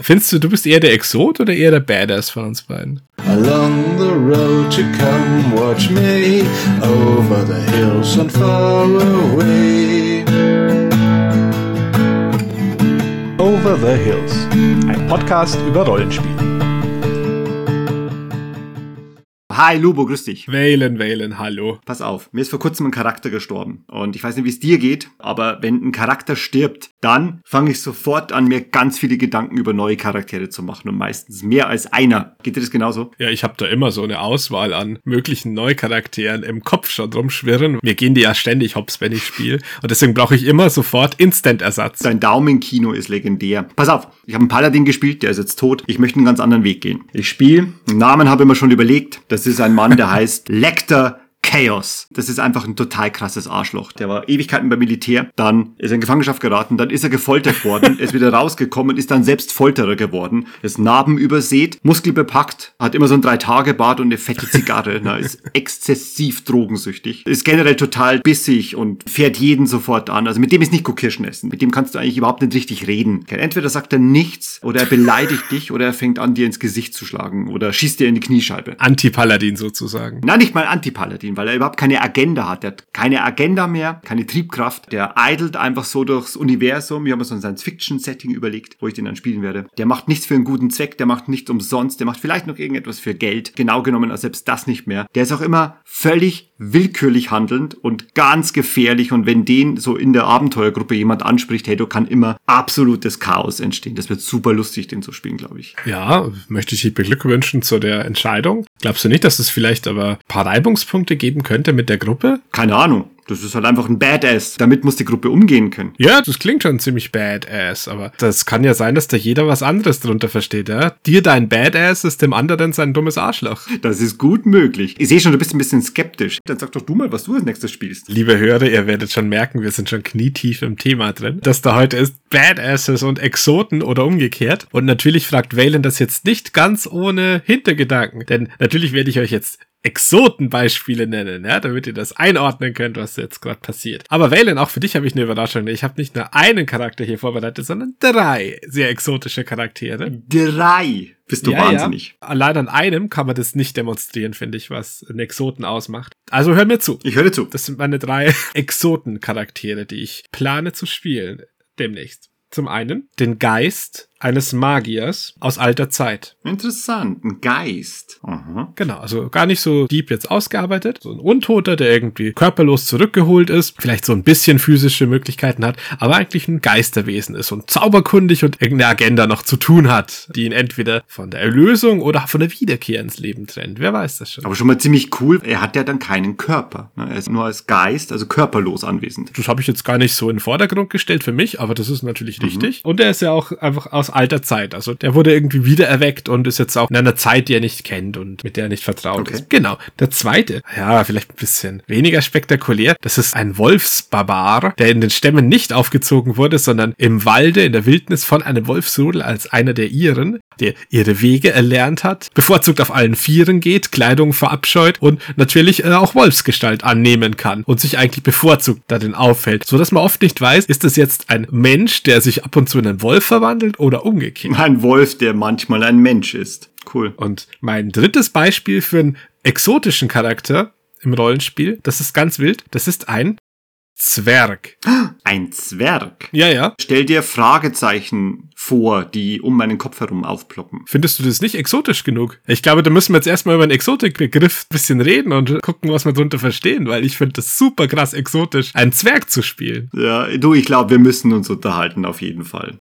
Findest du, du bist eher der Exot oder eher der Badass von uns beiden? Along the road to come watch me over the hills and far away. Over the Hills, ein Podcast über Rollenspiele. Hi Lubo, grüß dich. Wählen, wählen, hallo. Pass auf, mir ist vor kurzem ein Charakter gestorben. Und ich weiß nicht, wie es dir geht, aber wenn ein Charakter stirbt, dann fange ich sofort an, mir ganz viele Gedanken über neue Charaktere zu machen. Und meistens mehr als einer. Geht dir das genauso? Ja, ich habe da immer so eine Auswahl an möglichen Neucharakteren im Kopf schon rumschwirren. Mir gehen die ja ständig hops, wenn ich spiele. Und deswegen brauche ich immer sofort Instant-Ersatz. Dein Daumenkino ist legendär. Pass auf, ich habe einen Paladin gespielt, der ist jetzt tot. Ich möchte einen ganz anderen Weg gehen. Ich spiele, Namen habe ich mir schon überlegt. Das ist ein Mann, der heißt Lecter Chaos. Das ist einfach ein total krasses Arschloch. Der war Ewigkeiten beim Militär, dann ist er in Gefangenschaft geraten, dann ist er gefoltert worden, ist wieder rausgekommen, ist dann selbst Folterer geworden, ist Narben übersät, muskelbepackt, hat immer so ein Drei-Tage-Bart und eine fette Zigarre, na, ist exzessiv drogensüchtig, ist generell total bissig und fährt jeden sofort an. Also mit dem ist nicht Kokirschen essen. Mit dem kannst du eigentlich überhaupt nicht richtig reden. Entweder sagt er nichts oder er beleidigt dich oder er fängt an, dir ins Gesicht zu schlagen oder schießt dir in die Kniescheibe. Anti-Paladin sozusagen. Na, nicht mal Anti-Paladin weil er überhaupt keine Agenda hat. Er hat keine Agenda mehr, keine Triebkraft. Der eidelt einfach so durchs Universum. Ich habe mir so ein Science-Fiction-Setting überlegt, wo ich den dann spielen werde. Der macht nichts für einen guten Zweck, der macht nichts umsonst, der macht vielleicht noch irgendetwas für Geld. Genau genommen, also selbst das nicht mehr. Der ist auch immer völlig willkürlich handelnd und ganz gefährlich. Und wenn den so in der Abenteuergruppe jemand anspricht, hey, du kann immer absolutes Chaos entstehen. Das wird super lustig, den zu spielen, glaube ich. Ja, möchte ich dich beglückwünschen zu der Entscheidung. Glaubst du nicht, dass es vielleicht aber ein paar Reibungspunkte geben könnte mit der Gruppe? Keine Ahnung. Das ist halt einfach ein Badass. Damit muss die Gruppe umgehen können. Ja, das klingt schon ziemlich Badass, aber das kann ja sein, dass da jeder was anderes drunter versteht, ja? Dir dein Badass ist dem anderen sein dummes Arschloch. Das ist gut möglich. Ich sehe schon, du bist ein bisschen skeptisch. Dann sag doch du mal, was du als nächstes spielst. Liebe Hörer, ihr werdet schon merken, wir sind schon knietief im Thema drin, dass da heute ist Badasses und Exoten oder umgekehrt. Und natürlich fragt Valen das jetzt nicht ganz ohne Hintergedanken, denn natürlich werde ich euch jetzt Exotenbeispiele nennen, ja, damit ihr das einordnen könnt, was jetzt gerade passiert. Aber Valen, auch für dich habe ich eine Überraschung. Ich habe nicht nur einen Charakter hier vorbereitet, sondern drei sehr exotische Charaktere. Drei? Bist du ja, wahnsinnig. Ja. Allein an einem kann man das nicht demonstrieren, finde ich, was einen Exoten ausmacht. Also hör mir zu. Ich höre zu. Das sind meine drei Exoten-Charaktere, die ich plane zu spielen demnächst. Zum einen den Geist eines Magiers aus alter Zeit. Interessant, ein Geist. Aha. Genau, also gar nicht so deep jetzt ausgearbeitet. So ein Untoter, der irgendwie körperlos zurückgeholt ist, vielleicht so ein bisschen physische Möglichkeiten hat, aber eigentlich ein Geisterwesen ist und zauberkundig und irgendeine Agenda noch zu tun hat, die ihn entweder von der Erlösung oder von der Wiederkehr ins Leben trennt. Wer weiß das schon. Aber schon mal ziemlich cool, er hat ja dann keinen Körper. Ne? Er ist nur als Geist, also körperlos anwesend. Das habe ich jetzt gar nicht so in den Vordergrund gestellt für mich, aber das ist natürlich mhm. richtig. Und er ist ja auch einfach aus alter Zeit. Also der wurde irgendwie wiedererweckt und ist jetzt auch in einer Zeit, die er nicht kennt und mit der er nicht vertraut okay. ist. Genau. Der zweite, ja, vielleicht ein bisschen weniger spektakulär. Das ist ein Wolfsbarbar, der in den Stämmen nicht aufgezogen wurde, sondern im Walde, in der Wildnis von einem Wolfsrudel als einer der ihren, der ihre Wege erlernt hat, bevorzugt auf allen Vieren geht, Kleidung verabscheut und natürlich äh, auch Wolfsgestalt annehmen kann und sich eigentlich bevorzugt darin auffällt. So dass man oft nicht weiß, ist es jetzt ein Mensch, der sich ab und zu in einen Wolf verwandelt oder umgekehrt. Ein Wolf, der manchmal ein Mensch ist. Cool. Und mein drittes Beispiel für einen exotischen Charakter im Rollenspiel, das ist ganz wild, das ist ein Zwerg. Ein Zwerg? Ja, ja. Stell dir Fragezeichen vor, die um meinen Kopf herum aufploppen. Findest du das nicht exotisch genug? Ich glaube, da müssen wir jetzt erstmal über einen Exotikbegriff ein bisschen reden und gucken, was wir darunter verstehen, weil ich finde das super krass exotisch, einen Zwerg zu spielen. Ja, du, ich glaube, wir müssen uns unterhalten, auf jeden Fall.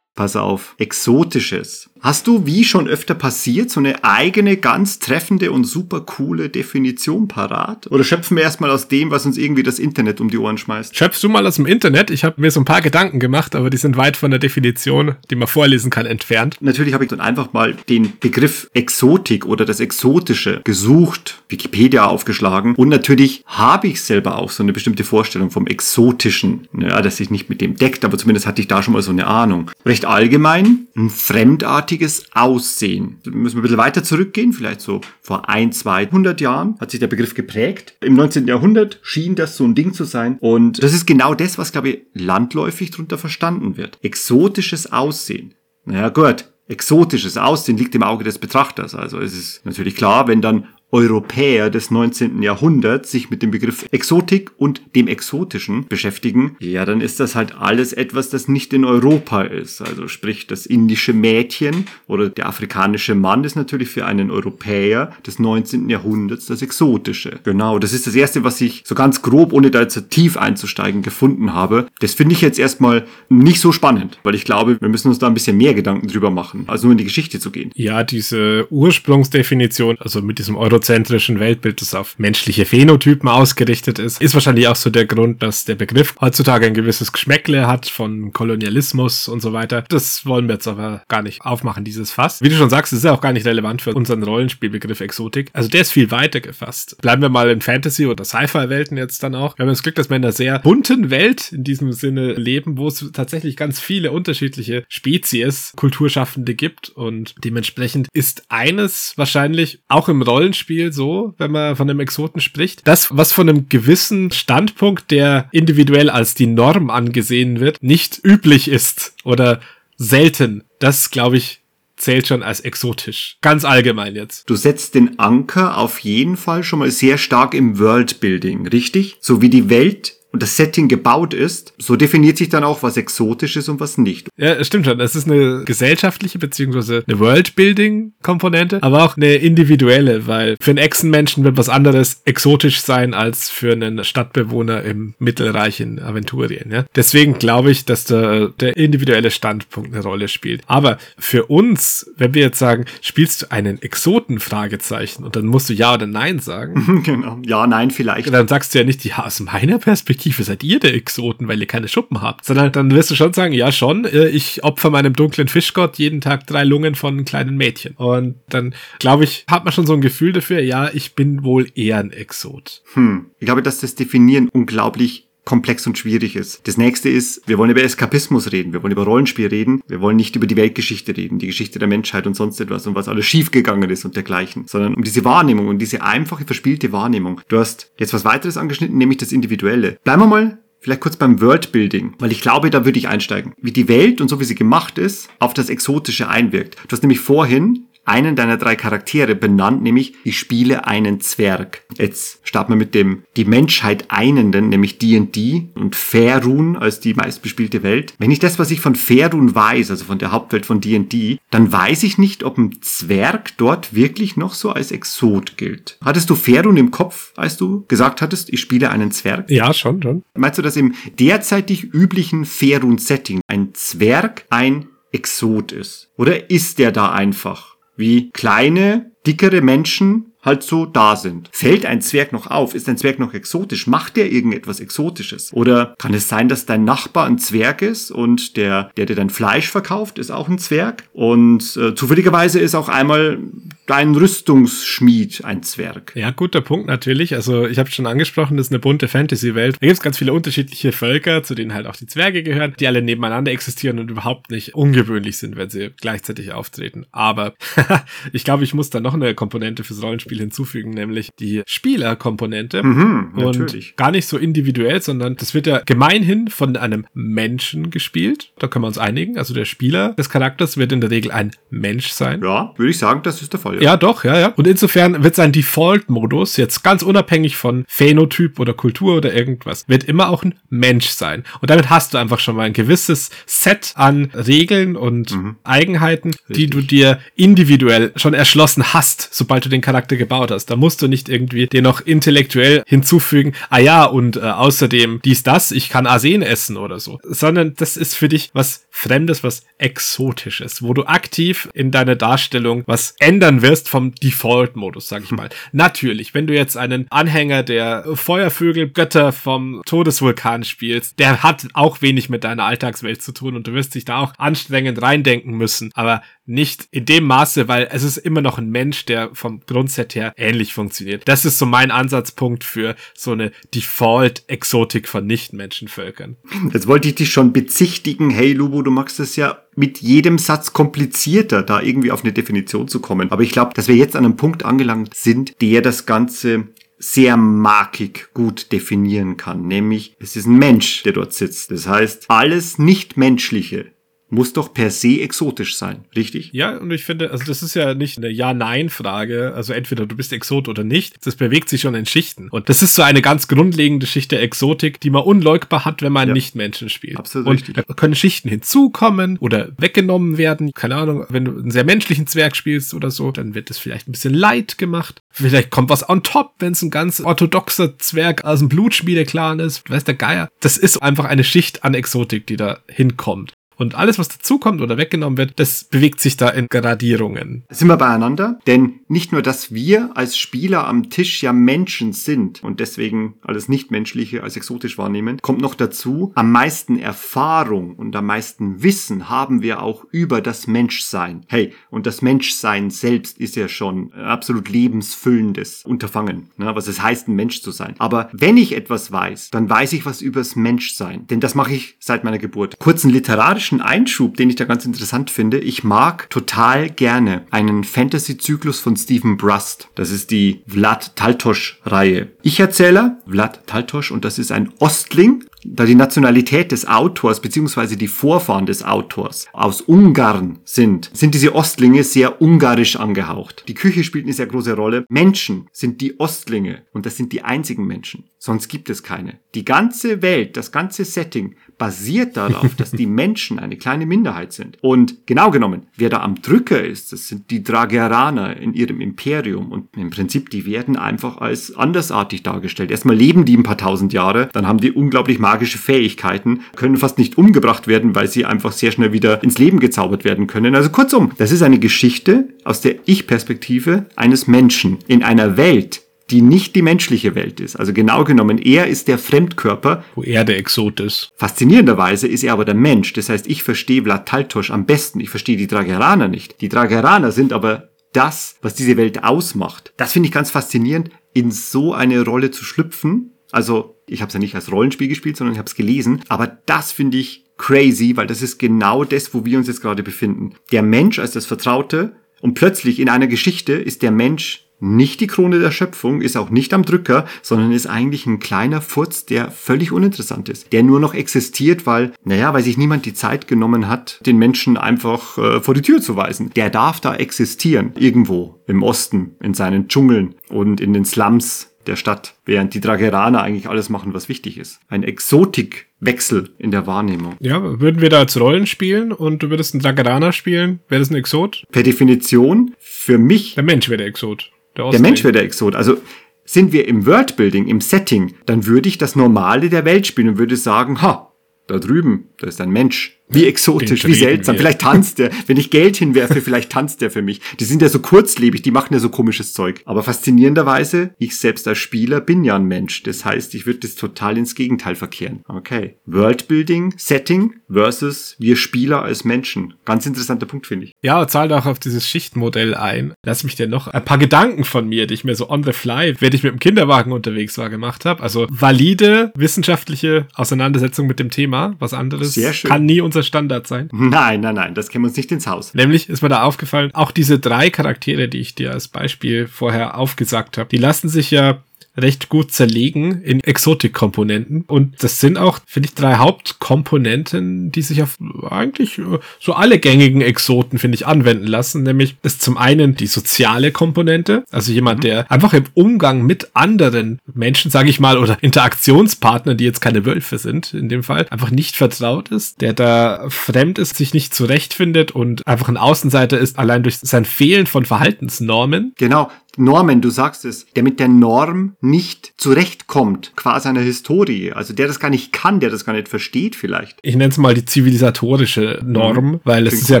Pass auf, Exotisches. Hast du, wie schon öfter passiert, so eine eigene, ganz treffende und super coole Definition parat? Oder schöpfen wir erstmal aus dem, was uns irgendwie das Internet um die Ohren schmeißt? Schöpfst du mal aus dem Internet? Ich habe mir so ein paar Gedanken gemacht, aber die sind weit von der Definition, die man vorlesen kann, entfernt. Natürlich habe ich dann einfach mal den Begriff Exotik oder das Exotische gesucht, Wikipedia aufgeschlagen und natürlich habe ich selber auch so eine bestimmte Vorstellung vom Exotischen, ja, dass sich nicht mit dem deckt, aber zumindest hatte ich da schon mal so eine Ahnung. Recht allgemein ein fremdartiges Aussehen. Da müssen wir ein bisschen weiter zurückgehen, vielleicht so vor ein, 200 Jahren hat sich der Begriff geprägt. Im 19. Jahrhundert schien das so ein Ding zu sein. Und das ist genau das, was, glaube ich, landläufig darunter verstanden wird. Exotisches Aussehen. Naja, gut. Exotisches Aussehen liegt im Auge des Betrachters. Also es ist natürlich klar, wenn dann Europäer des 19. Jahrhunderts sich mit dem Begriff Exotik und dem Exotischen beschäftigen, ja, dann ist das halt alles etwas, das nicht in Europa ist. Also sprich, das indische Mädchen oder der afrikanische Mann ist natürlich für einen Europäer des 19. Jahrhunderts das Exotische. Genau, das ist das Erste, was ich so ganz grob, ohne da jetzt tief einzusteigen, gefunden habe. Das finde ich jetzt erstmal nicht so spannend, weil ich glaube, wir müssen uns da ein bisschen mehr Gedanken drüber machen, als nur in die Geschichte zu gehen. Ja, diese Ursprungsdefinition, also mit diesem Euro eurozentrischen Weltbild, das auf menschliche Phänotypen ausgerichtet ist, ist wahrscheinlich auch so der Grund, dass der Begriff heutzutage ein gewisses Geschmäckle hat von Kolonialismus und so weiter. Das wollen wir jetzt aber gar nicht aufmachen, dieses Fass. Wie du schon sagst, ist ja auch gar nicht relevant für unseren Rollenspielbegriff Exotik. Also der ist viel weiter gefasst. Bleiben wir mal in Fantasy- oder Sci-Fi-Welten jetzt dann auch. Wir haben das Glück, dass wir in einer sehr bunten Welt in diesem Sinne leben, wo es tatsächlich ganz viele unterschiedliche Spezies, Kulturschaffende gibt und dementsprechend ist eines wahrscheinlich auch im Rollenspiel Spiel so, wenn man von einem Exoten spricht. Das, was von einem gewissen Standpunkt, der individuell als die Norm angesehen wird, nicht üblich ist oder selten. Das, glaube ich, zählt schon als exotisch. Ganz allgemein jetzt. Du setzt den Anker auf jeden Fall schon mal sehr stark im Worldbuilding, richtig? So wie die Welt und das Setting gebaut ist, so definiert sich dann auch, was exotisch ist und was nicht. Ja, stimmt schon. Es ist eine gesellschaftliche beziehungsweise eine Worldbuilding-Komponente, aber auch eine individuelle, weil für einen Echsenmenschen wird was anderes exotisch sein als für einen Stadtbewohner im Mittelreich in Aventurien. Ja? Deswegen glaube ich, dass der, der individuelle Standpunkt eine Rolle spielt. Aber für uns, wenn wir jetzt sagen, spielst du einen Exoten? Fragezeichen und dann musst du ja oder nein sagen. genau. Ja, nein, vielleicht. Dann sagst du ja nicht, ja, aus meiner Perspektive Perspektive seid ihr der Exoten, weil ihr keine Schuppen habt. Sondern dann wirst du schon sagen, ja schon, äh, ich opfer meinem dunklen Fischgott jeden Tag drei Lungen von kleinen Mädchen. Und dann, glaube ich, hat man schon so ein Gefühl dafür, ja, ich bin wohl eher ein Exot. Hm. Ich glaube, dass das Definieren unglaublich komplex und schwierig ist. Das nächste ist, wir wollen über Eskapismus reden, wir wollen über Rollenspiel reden, wir wollen nicht über die Weltgeschichte reden, die Geschichte der Menschheit und sonst etwas und was alles schiefgegangen ist und dergleichen, sondern um diese Wahrnehmung und diese einfache, verspielte Wahrnehmung. Du hast jetzt was weiteres angeschnitten, nämlich das Individuelle. Bleiben wir mal Vielleicht kurz beim Worldbuilding, weil ich glaube, da würde ich einsteigen. Wie die Welt und so wie sie gemacht ist, auf das Exotische einwirkt. Du hast nämlich vorhin einen deiner drei Charaktere benannt, nämlich ich spiele einen Zwerg. Jetzt starten wir mit dem die Menschheit einenden, nämlich D&D und Faerun als die meistbespielte Welt. Wenn ich das, was ich von Faerun weiß, also von der Hauptwelt von D&D, dann weiß ich nicht, ob ein Zwerg dort wirklich noch so als Exot gilt. Hattest du Faerun im Kopf, als du gesagt hattest, ich spiele einen Zwerg? Ja, schon, schon. Meinst du, dass im derzeitig üblichen Faerun-Setting ein Zwerg ein Exot ist? Oder ist der da einfach? Wie kleine, dickere Menschen halt so da sind. Fällt ein Zwerg noch auf? Ist ein Zwerg noch exotisch? Macht der irgendetwas Exotisches? Oder kann es sein, dass dein Nachbar ein Zwerg ist und der, der dir dein Fleisch verkauft, ist auch ein Zwerg? Und äh, zufälligerweise ist auch einmal dein Rüstungsschmied ein Zwerg. Ja, guter Punkt natürlich. Also ich habe schon angesprochen, das ist eine bunte Fantasy-Welt. Da gibt es ganz viele unterschiedliche Völker, zu denen halt auch die Zwerge gehören, die alle nebeneinander existieren und überhaupt nicht ungewöhnlich sind, wenn sie gleichzeitig auftreten. Aber ich glaube, ich muss da noch eine Komponente fürs Rollenspiel Spiel hinzufügen, nämlich die Spielerkomponente. Mhm, natürlich. Und gar nicht so individuell, sondern das wird ja gemeinhin von einem Menschen gespielt. Da können wir uns einigen. Also der Spieler des Charakters wird in der Regel ein Mensch sein. Ja, würde ich sagen, das ist der Fall. Ja, ja doch, ja, ja. Und insofern wird sein Default-Modus jetzt ganz unabhängig von Phänotyp oder Kultur oder irgendwas, wird immer auch ein Mensch sein. Und damit hast du einfach schon mal ein gewisses Set an Regeln und mhm. Eigenheiten, Richtig. die du dir individuell schon erschlossen hast, sobald du den Charakter gebaut hast. Da musst du nicht irgendwie dir noch intellektuell hinzufügen, ah ja, und äh, außerdem dies, das, ich kann Arsen essen oder so. Sondern das ist für dich was Fremdes, was Exotisches, wo du aktiv in deiner Darstellung was ändern wirst vom Default-Modus, sag ich mal. Natürlich, wenn du jetzt einen Anhänger der Feuervögel, Götter vom Todesvulkan spielst, der hat auch wenig mit deiner Alltagswelt zu tun und du wirst dich da auch anstrengend reindenken müssen. Aber nicht in dem Maße, weil es ist immer noch ein Mensch, der vom Grundset her ähnlich funktioniert. Das ist so mein Ansatzpunkt für so eine Default-Exotik von Nicht-Menschenvölkern. Jetzt wollte ich dich schon bezichtigen, hey Lubo, du magst es ja mit jedem Satz komplizierter, da irgendwie auf eine Definition zu kommen. Aber ich glaube, dass wir jetzt an einem Punkt angelangt sind, der das Ganze sehr markig gut definieren kann, nämlich es ist ein Mensch, der dort sitzt. Das heißt, alles Nicht-Menschliche muss doch per se exotisch sein, richtig? Ja, und ich finde, also das ist ja nicht eine Ja-Nein-Frage, also entweder du bist Exot oder nicht, das bewegt sich schon in Schichten. Und das ist so eine ganz grundlegende Schicht der Exotik, die man unleugbar hat, wenn man ja. nicht Menschen spielt. Absolut und richtig. da können Schichten hinzukommen oder weggenommen werden. Keine Ahnung, wenn du einen sehr menschlichen Zwerg spielst oder so, dann wird es vielleicht ein bisschen light gemacht. Vielleicht kommt was on top, wenn es ein ganz orthodoxer Zwerg aus dem Blutspiele-Clan ist. Weiß der Geier. Das ist einfach eine Schicht an Exotik, die da hinkommt. Und alles, was dazukommt oder weggenommen wird, das bewegt sich da in Gradierungen. Sind wir beieinander? Denn nicht nur, dass wir als Spieler am Tisch ja Menschen sind und deswegen alles Nichtmenschliche als exotisch wahrnehmen, kommt noch dazu, am meisten Erfahrung und am meisten Wissen haben wir auch über das Menschsein. Hey, und das Menschsein selbst ist ja schon ein absolut lebensfüllendes Unterfangen, ne, was es heißt, ein Mensch zu sein. Aber wenn ich etwas weiß, dann weiß ich was übers Menschsein. Denn das mache ich seit meiner Geburt. Kurzen literarischen literarischen Einschub, den ich da ganz interessant finde. Ich mag total gerne einen Fantasy-Zyklus von Stephen Brust. Das ist die Vlad Taltosch-Reihe. Ich erzähle Vlad Taltosch und das ist ein Ostling, da die Nationalität des Autors bzw. die Vorfahren des Autors aus Ungarn sind, sind diese Ostlinge sehr ungarisch angehaucht. Die Küche spielt eine sehr große Rolle. Menschen sind die Ostlinge und das sind die einzigen Menschen. Sonst gibt es keine. Die ganze Welt, das ganze Setting basiert darauf, dass die Menschen eine kleine Minderheit sind. Und genau genommen, wer da am Drücker ist, das sind die Drageraner in ihrem Imperium. Und im Prinzip, die werden einfach als andersartig dargestellt. Erstmal leben die ein paar tausend Jahre, dann haben die unglaublich magische Fähigkeiten, können fast nicht umgebracht werden, weil sie einfach sehr schnell wieder ins Leben gezaubert werden können. Also kurzum, das ist eine Geschichte aus der Ich-Perspektive eines Menschen in einer Welt, die nicht die menschliche Welt ist. Also genau genommen, er ist der Fremdkörper. Wo er der Exot ist. Faszinierenderweise ist er aber der Mensch. Das heißt, ich verstehe Vlad Taltosch am besten. Ich verstehe die Drageraner nicht. Die Drageraner sind aber das, was diese Welt ausmacht. Das finde ich ganz faszinierend, in so eine Rolle zu schlüpfen. Also, ich habe es ja nicht als Rollenspiel gespielt, sondern ich habe es gelesen. Aber das finde ich crazy, weil das ist genau das, wo wir uns jetzt gerade befinden. Der Mensch als das Vertraute und plötzlich in einer Geschichte ist der Mensch nicht die Krone der Schöpfung, ist auch nicht am Drücker, sondern ist eigentlich ein kleiner Furz, der völlig uninteressant ist, der nur noch existiert, weil, naja, weil sich niemand die Zeit genommen hat, den Menschen einfach äh, vor die Tür zu weisen. Der darf da existieren, irgendwo im Osten, in seinen Dschungeln und in den Slums der Stadt, während die Drageraner eigentlich alles machen, was wichtig ist. Ein Exotikwechsel in der Wahrnehmung. Ja, würden wir da als Rollen spielen und du würdest einen Drageraner spielen, wäre das ein Exot? Per Definition für mich. Der Mensch wäre der Exot. Der, der Mensch wäre der Exot. Also sind wir im Worldbuilding, im Setting, dann würde ich das Normale der Welt spielen und würde sagen, ha, da drüben, da ist ein Mensch. Wie exotisch, wie seltsam. Wir. Vielleicht tanzt der. Wenn ich Geld hinwerfe, vielleicht tanzt der für mich. Die sind ja so kurzlebig, die machen ja so komisches Zeug. Aber faszinierenderweise, ich selbst als Spieler bin ja ein Mensch. Das heißt, ich würde das total ins Gegenteil verkehren. Okay. Worldbuilding, Setting versus wir Spieler als Menschen. Ganz interessanter Punkt, finde ich. Ja, zahlt auch auf dieses Schichtmodell ein. Lass mich dir noch ein paar Gedanken von mir, die ich mir so on the fly, während ich mit dem Kinderwagen unterwegs war, gemacht habe. Also valide wissenschaftliche Auseinandersetzung mit dem Thema. Was anderes Sehr schön. kann nie unser unser Standard sein. Nein, nein, nein, das käme uns nicht ins Haus. Nämlich ist mir da aufgefallen, auch diese drei Charaktere, die ich dir als Beispiel vorher aufgesagt habe, die lassen sich ja recht gut zerlegen in Exotikkomponenten. Und das sind auch, finde ich, drei Hauptkomponenten, die sich auf eigentlich äh, so alle gängigen Exoten, finde ich, anwenden lassen. Nämlich ist zum einen die soziale Komponente, also jemand, mhm. der einfach im Umgang mit anderen Menschen, sage ich mal, oder Interaktionspartner, die jetzt keine Wölfe sind, in dem Fall, einfach nicht vertraut ist, der da fremd ist, sich nicht zurechtfindet und einfach ein Außenseiter ist, allein durch sein Fehlen von Verhaltensnormen. Genau, Normen, du sagst es, der mit der Norm nicht zurechtkommt, qua seiner Historie. Also der das gar nicht kann, der das gar nicht versteht vielleicht. Ich nenne es mal die zivilisatorische Norm, mhm. weil es ist ja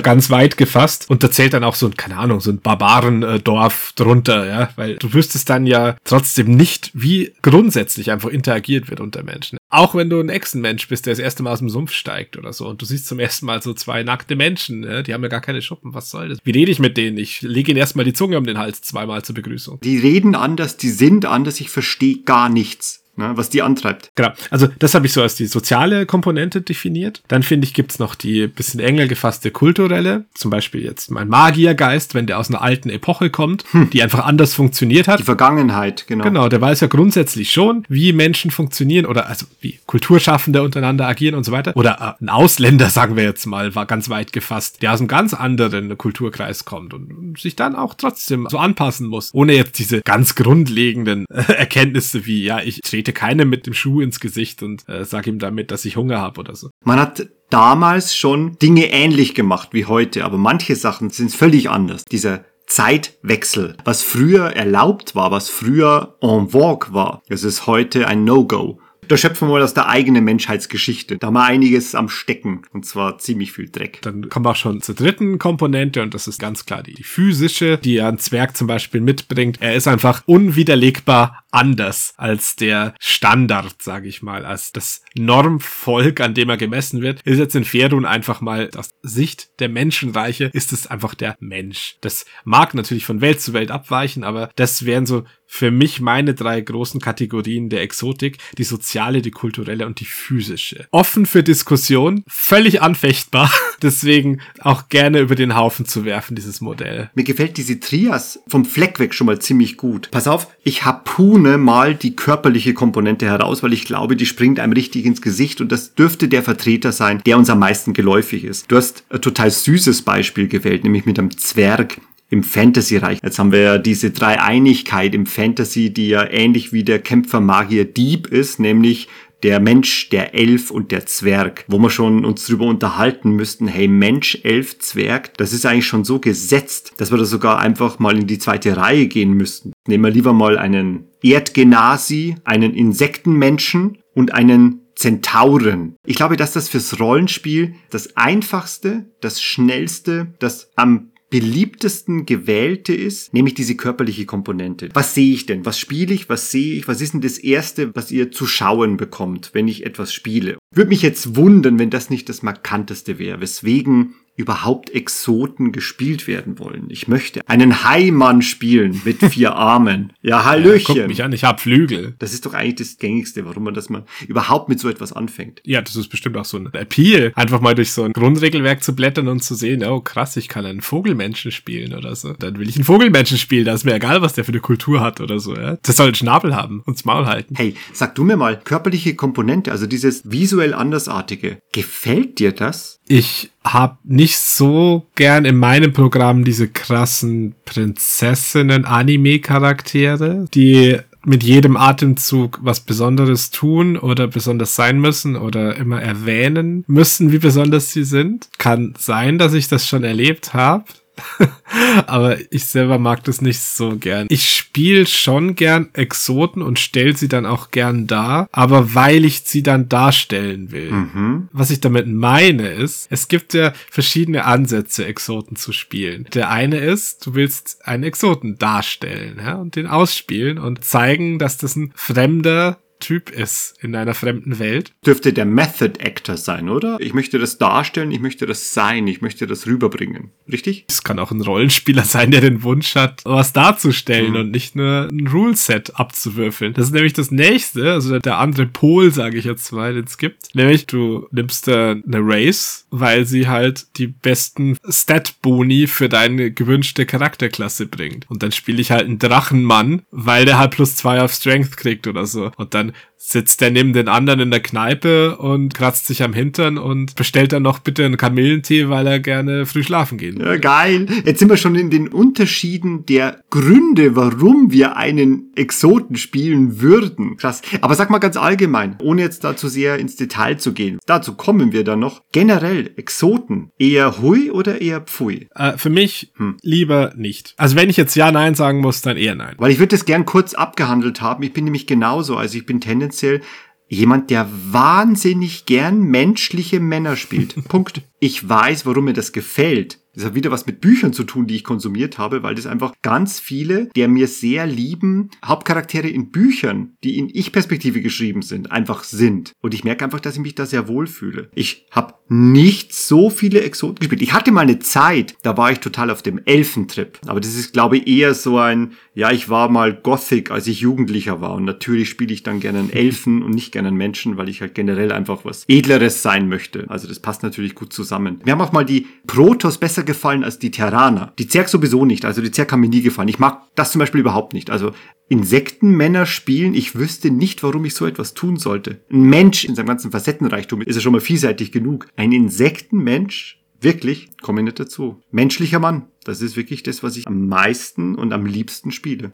ganz weit gefasst und da zählt dann auch so ein, keine Ahnung, so ein Barbarendorf drunter, ja, weil du wüsstest dann ja trotzdem nicht, wie grundsätzlich einfach interagiert wird unter Menschen. Auch wenn du ein Echsenmensch bist, der das erste Mal aus dem Sumpf steigt oder so und du siehst zum ersten Mal so zwei nackte Menschen, ja, die haben ja gar keine Schuppen, was soll das? Wie rede ich mit denen? Ich lege ihnen erstmal die Zunge um den Hals zweimal zu begrüßen. Die reden anders, die sind anders, ich verstehe gar nichts. Ne, was die antreibt. Genau. Also das habe ich so als die soziale Komponente definiert. Dann finde ich, gibt's noch die bisschen enger gefasste kulturelle. Zum Beispiel jetzt mein Magiergeist, wenn der aus einer alten Epoche kommt, hm. die einfach anders funktioniert hat. Die Vergangenheit, genau. Genau, der weiß ja grundsätzlich schon, wie Menschen funktionieren oder also wie Kulturschaffende untereinander agieren und so weiter. Oder äh, ein Ausländer, sagen wir jetzt mal, war ganz weit gefasst, der aus einem ganz anderen Kulturkreis kommt und sich dann auch trotzdem so anpassen muss, ohne jetzt diese ganz grundlegenden äh, Erkenntnisse wie, ja, ich trete keinem mit dem Schuh ins Gesicht und äh, sage ihm damit, dass ich Hunger habe oder so. Man hat damals schon Dinge ähnlich gemacht wie heute, aber manche Sachen sind völlig anders. Dieser Zeitwechsel. Was früher erlaubt war, was früher en vogue war, das ist heute ein No-Go. Da schöpfen wir mal aus der eigenen Menschheitsgeschichte. Da haben wir einiges am Stecken. Und zwar ziemlich viel Dreck. Dann kommen wir auch schon zur dritten Komponente und das ist ganz klar die, die physische, die ein Zwerg zum Beispiel mitbringt. Er ist einfach unwiderlegbar anders als der Standard, sage ich mal, als das Normvolk, an dem er gemessen wird. Ist jetzt in Ferun einfach mal aus Sicht der Menschenreiche, ist es einfach der Mensch. Das mag natürlich von Welt zu Welt abweichen, aber das wären so für mich meine drei großen Kategorien der Exotik, die soziale, die kulturelle und die physische. Offen für Diskussion, völlig anfechtbar, deswegen auch gerne über den Haufen zu werfen, dieses Modell. Mir gefällt diese Trias vom Fleck weg schon mal ziemlich gut. Pass auf, ich harpune mal die körperliche Komponente heraus, weil ich glaube, die springt einem richtig ins Gesicht und das dürfte der Vertreter sein, der uns am meisten geläufig ist. Du hast ein total süßes Beispiel gewählt, nämlich mit einem Zwerg, im Fantasy-Reich. Jetzt haben wir ja diese Dreieinigkeit im Fantasy, die ja ähnlich wie der Kämpfer-Magier-Dieb ist, nämlich der Mensch, der Elf und der Zwerg, wo wir schon uns drüber unterhalten müssten, hey Mensch, Elf, Zwerg, das ist eigentlich schon so gesetzt, dass wir da sogar einfach mal in die zweite Reihe gehen müssten. Nehmen wir lieber mal einen Erdgenasi, einen Insektenmenschen und einen Zentauren. Ich glaube, dass das fürs Rollenspiel das einfachste, das schnellste, das am beliebtesten gewählte ist, nämlich diese körperliche Komponente. Was sehe ich denn? Was spiele ich? Was sehe ich? Was ist denn das Erste, was ihr zu schauen bekommt, wenn ich etwas spiele? Würde mich jetzt wundern, wenn das nicht das Markanteste wäre, weswegen überhaupt Exoten gespielt werden wollen. Ich möchte einen Haimann spielen mit vier Armen. Ja, Hallöchen. Ja, guck mich an, ich hab Flügel. Das ist doch eigentlich das Gängigste, warum man das mal überhaupt mit so etwas anfängt. Ja, das ist bestimmt auch so ein Appeal, einfach mal durch so ein Grundregelwerk zu blättern und zu sehen, oh krass, ich kann einen Vogelmenschen spielen oder so. Dann will ich einen Vogelmenschen spielen, da ist mir egal, was der für eine Kultur hat oder so. Ja? Das soll einen Schnabel haben und Maul halten. Hey, sag du mir mal, körperliche Komponente, also dieses visuell Andersartige, gefällt dir das? Ich habe nicht so gern in meinem Programm diese krassen Prinzessinnen-Anime-Charaktere, die mit jedem Atemzug was Besonderes tun oder besonders sein müssen oder immer erwähnen müssen, wie besonders sie sind. Kann sein, dass ich das schon erlebt habe. Aber ich selber mag das nicht so gern. Ich spiele schon gern Exoten und stelle sie dann auch gern dar, aber weil ich sie dann darstellen will. Mhm. Was ich damit meine ist, es gibt ja verschiedene Ansätze, Exoten zu spielen. Der eine ist, du willst einen Exoten darstellen ja, und den ausspielen und zeigen, dass das ein fremder Typ ist in einer fremden Welt. Dürfte der Method Actor sein, oder? Ich möchte das darstellen, ich möchte das sein, ich möchte das rüberbringen. Richtig? Es kann auch ein Rollenspieler sein, der den Wunsch hat, was darzustellen mhm. und nicht nur ein Rule-Set abzuwürfeln. Das ist nämlich das nächste, also der andere Pol, sage ich jetzt mal, den es gibt. Nämlich, du nimmst eine Race, weil sie halt die besten Stat-Boni für deine gewünschte Charakterklasse bringt. Und dann spiele ich halt einen Drachenmann, weil der halt plus zwei auf Strength kriegt oder so. Und dann one sitzt der neben den anderen in der Kneipe und kratzt sich am Hintern und bestellt dann noch bitte einen Kamillentee, weil er gerne früh schlafen gehen will. Ja, geil. Jetzt sind wir schon in den Unterschieden der Gründe, warum wir einen Exoten spielen würden. Krass. Aber sag mal ganz allgemein, ohne jetzt da zu sehr ins Detail zu gehen. Dazu kommen wir dann noch. Generell, Exoten. Eher hui oder eher pfui? Äh, für mich hm. lieber nicht. Also wenn ich jetzt ja, nein sagen muss, dann eher nein. Weil ich würde das gern kurz abgehandelt haben. Ich bin nämlich genauso. Also ich bin tendenziell tendenziell jemand, der wahnsinnig gern menschliche Männer spielt. Punkt. Ich weiß, warum mir das gefällt. Das hat wieder was mit Büchern zu tun, die ich konsumiert habe, weil das einfach ganz viele der mir sehr lieben Hauptcharaktere in Büchern, die in Ich-Perspektive geschrieben sind, einfach sind. Und ich merke einfach, dass ich mich da sehr wohl fühle. Ich habe nicht so viele Exoten gespielt. Ich hatte mal eine Zeit, da war ich total auf dem Elfentrip. Aber das ist, glaube ich, eher so ein, ja, ich war mal Gothic, als ich Jugendlicher war. Und natürlich spiele ich dann gerne einen Elfen und nicht gerne einen Menschen, weil ich halt generell einfach was Edleres sein möchte. Also das passt natürlich gut zusammen. Mir haben auch mal die Protoss besser gefallen als die Terraner. Die Zerg sowieso nicht. Also die Zerg haben mir nie gefallen. Ich mag das zum Beispiel überhaupt nicht. Also Insektenmänner spielen, ich wüsste nicht, warum ich so etwas tun sollte. Ein Mensch in seinem ganzen Facettenreichtum ist ja schon mal vielseitig genug. Ein Insektenmensch, wirklich, komme ich nicht dazu. Menschlicher Mann, das ist wirklich das, was ich am meisten und am liebsten spiele.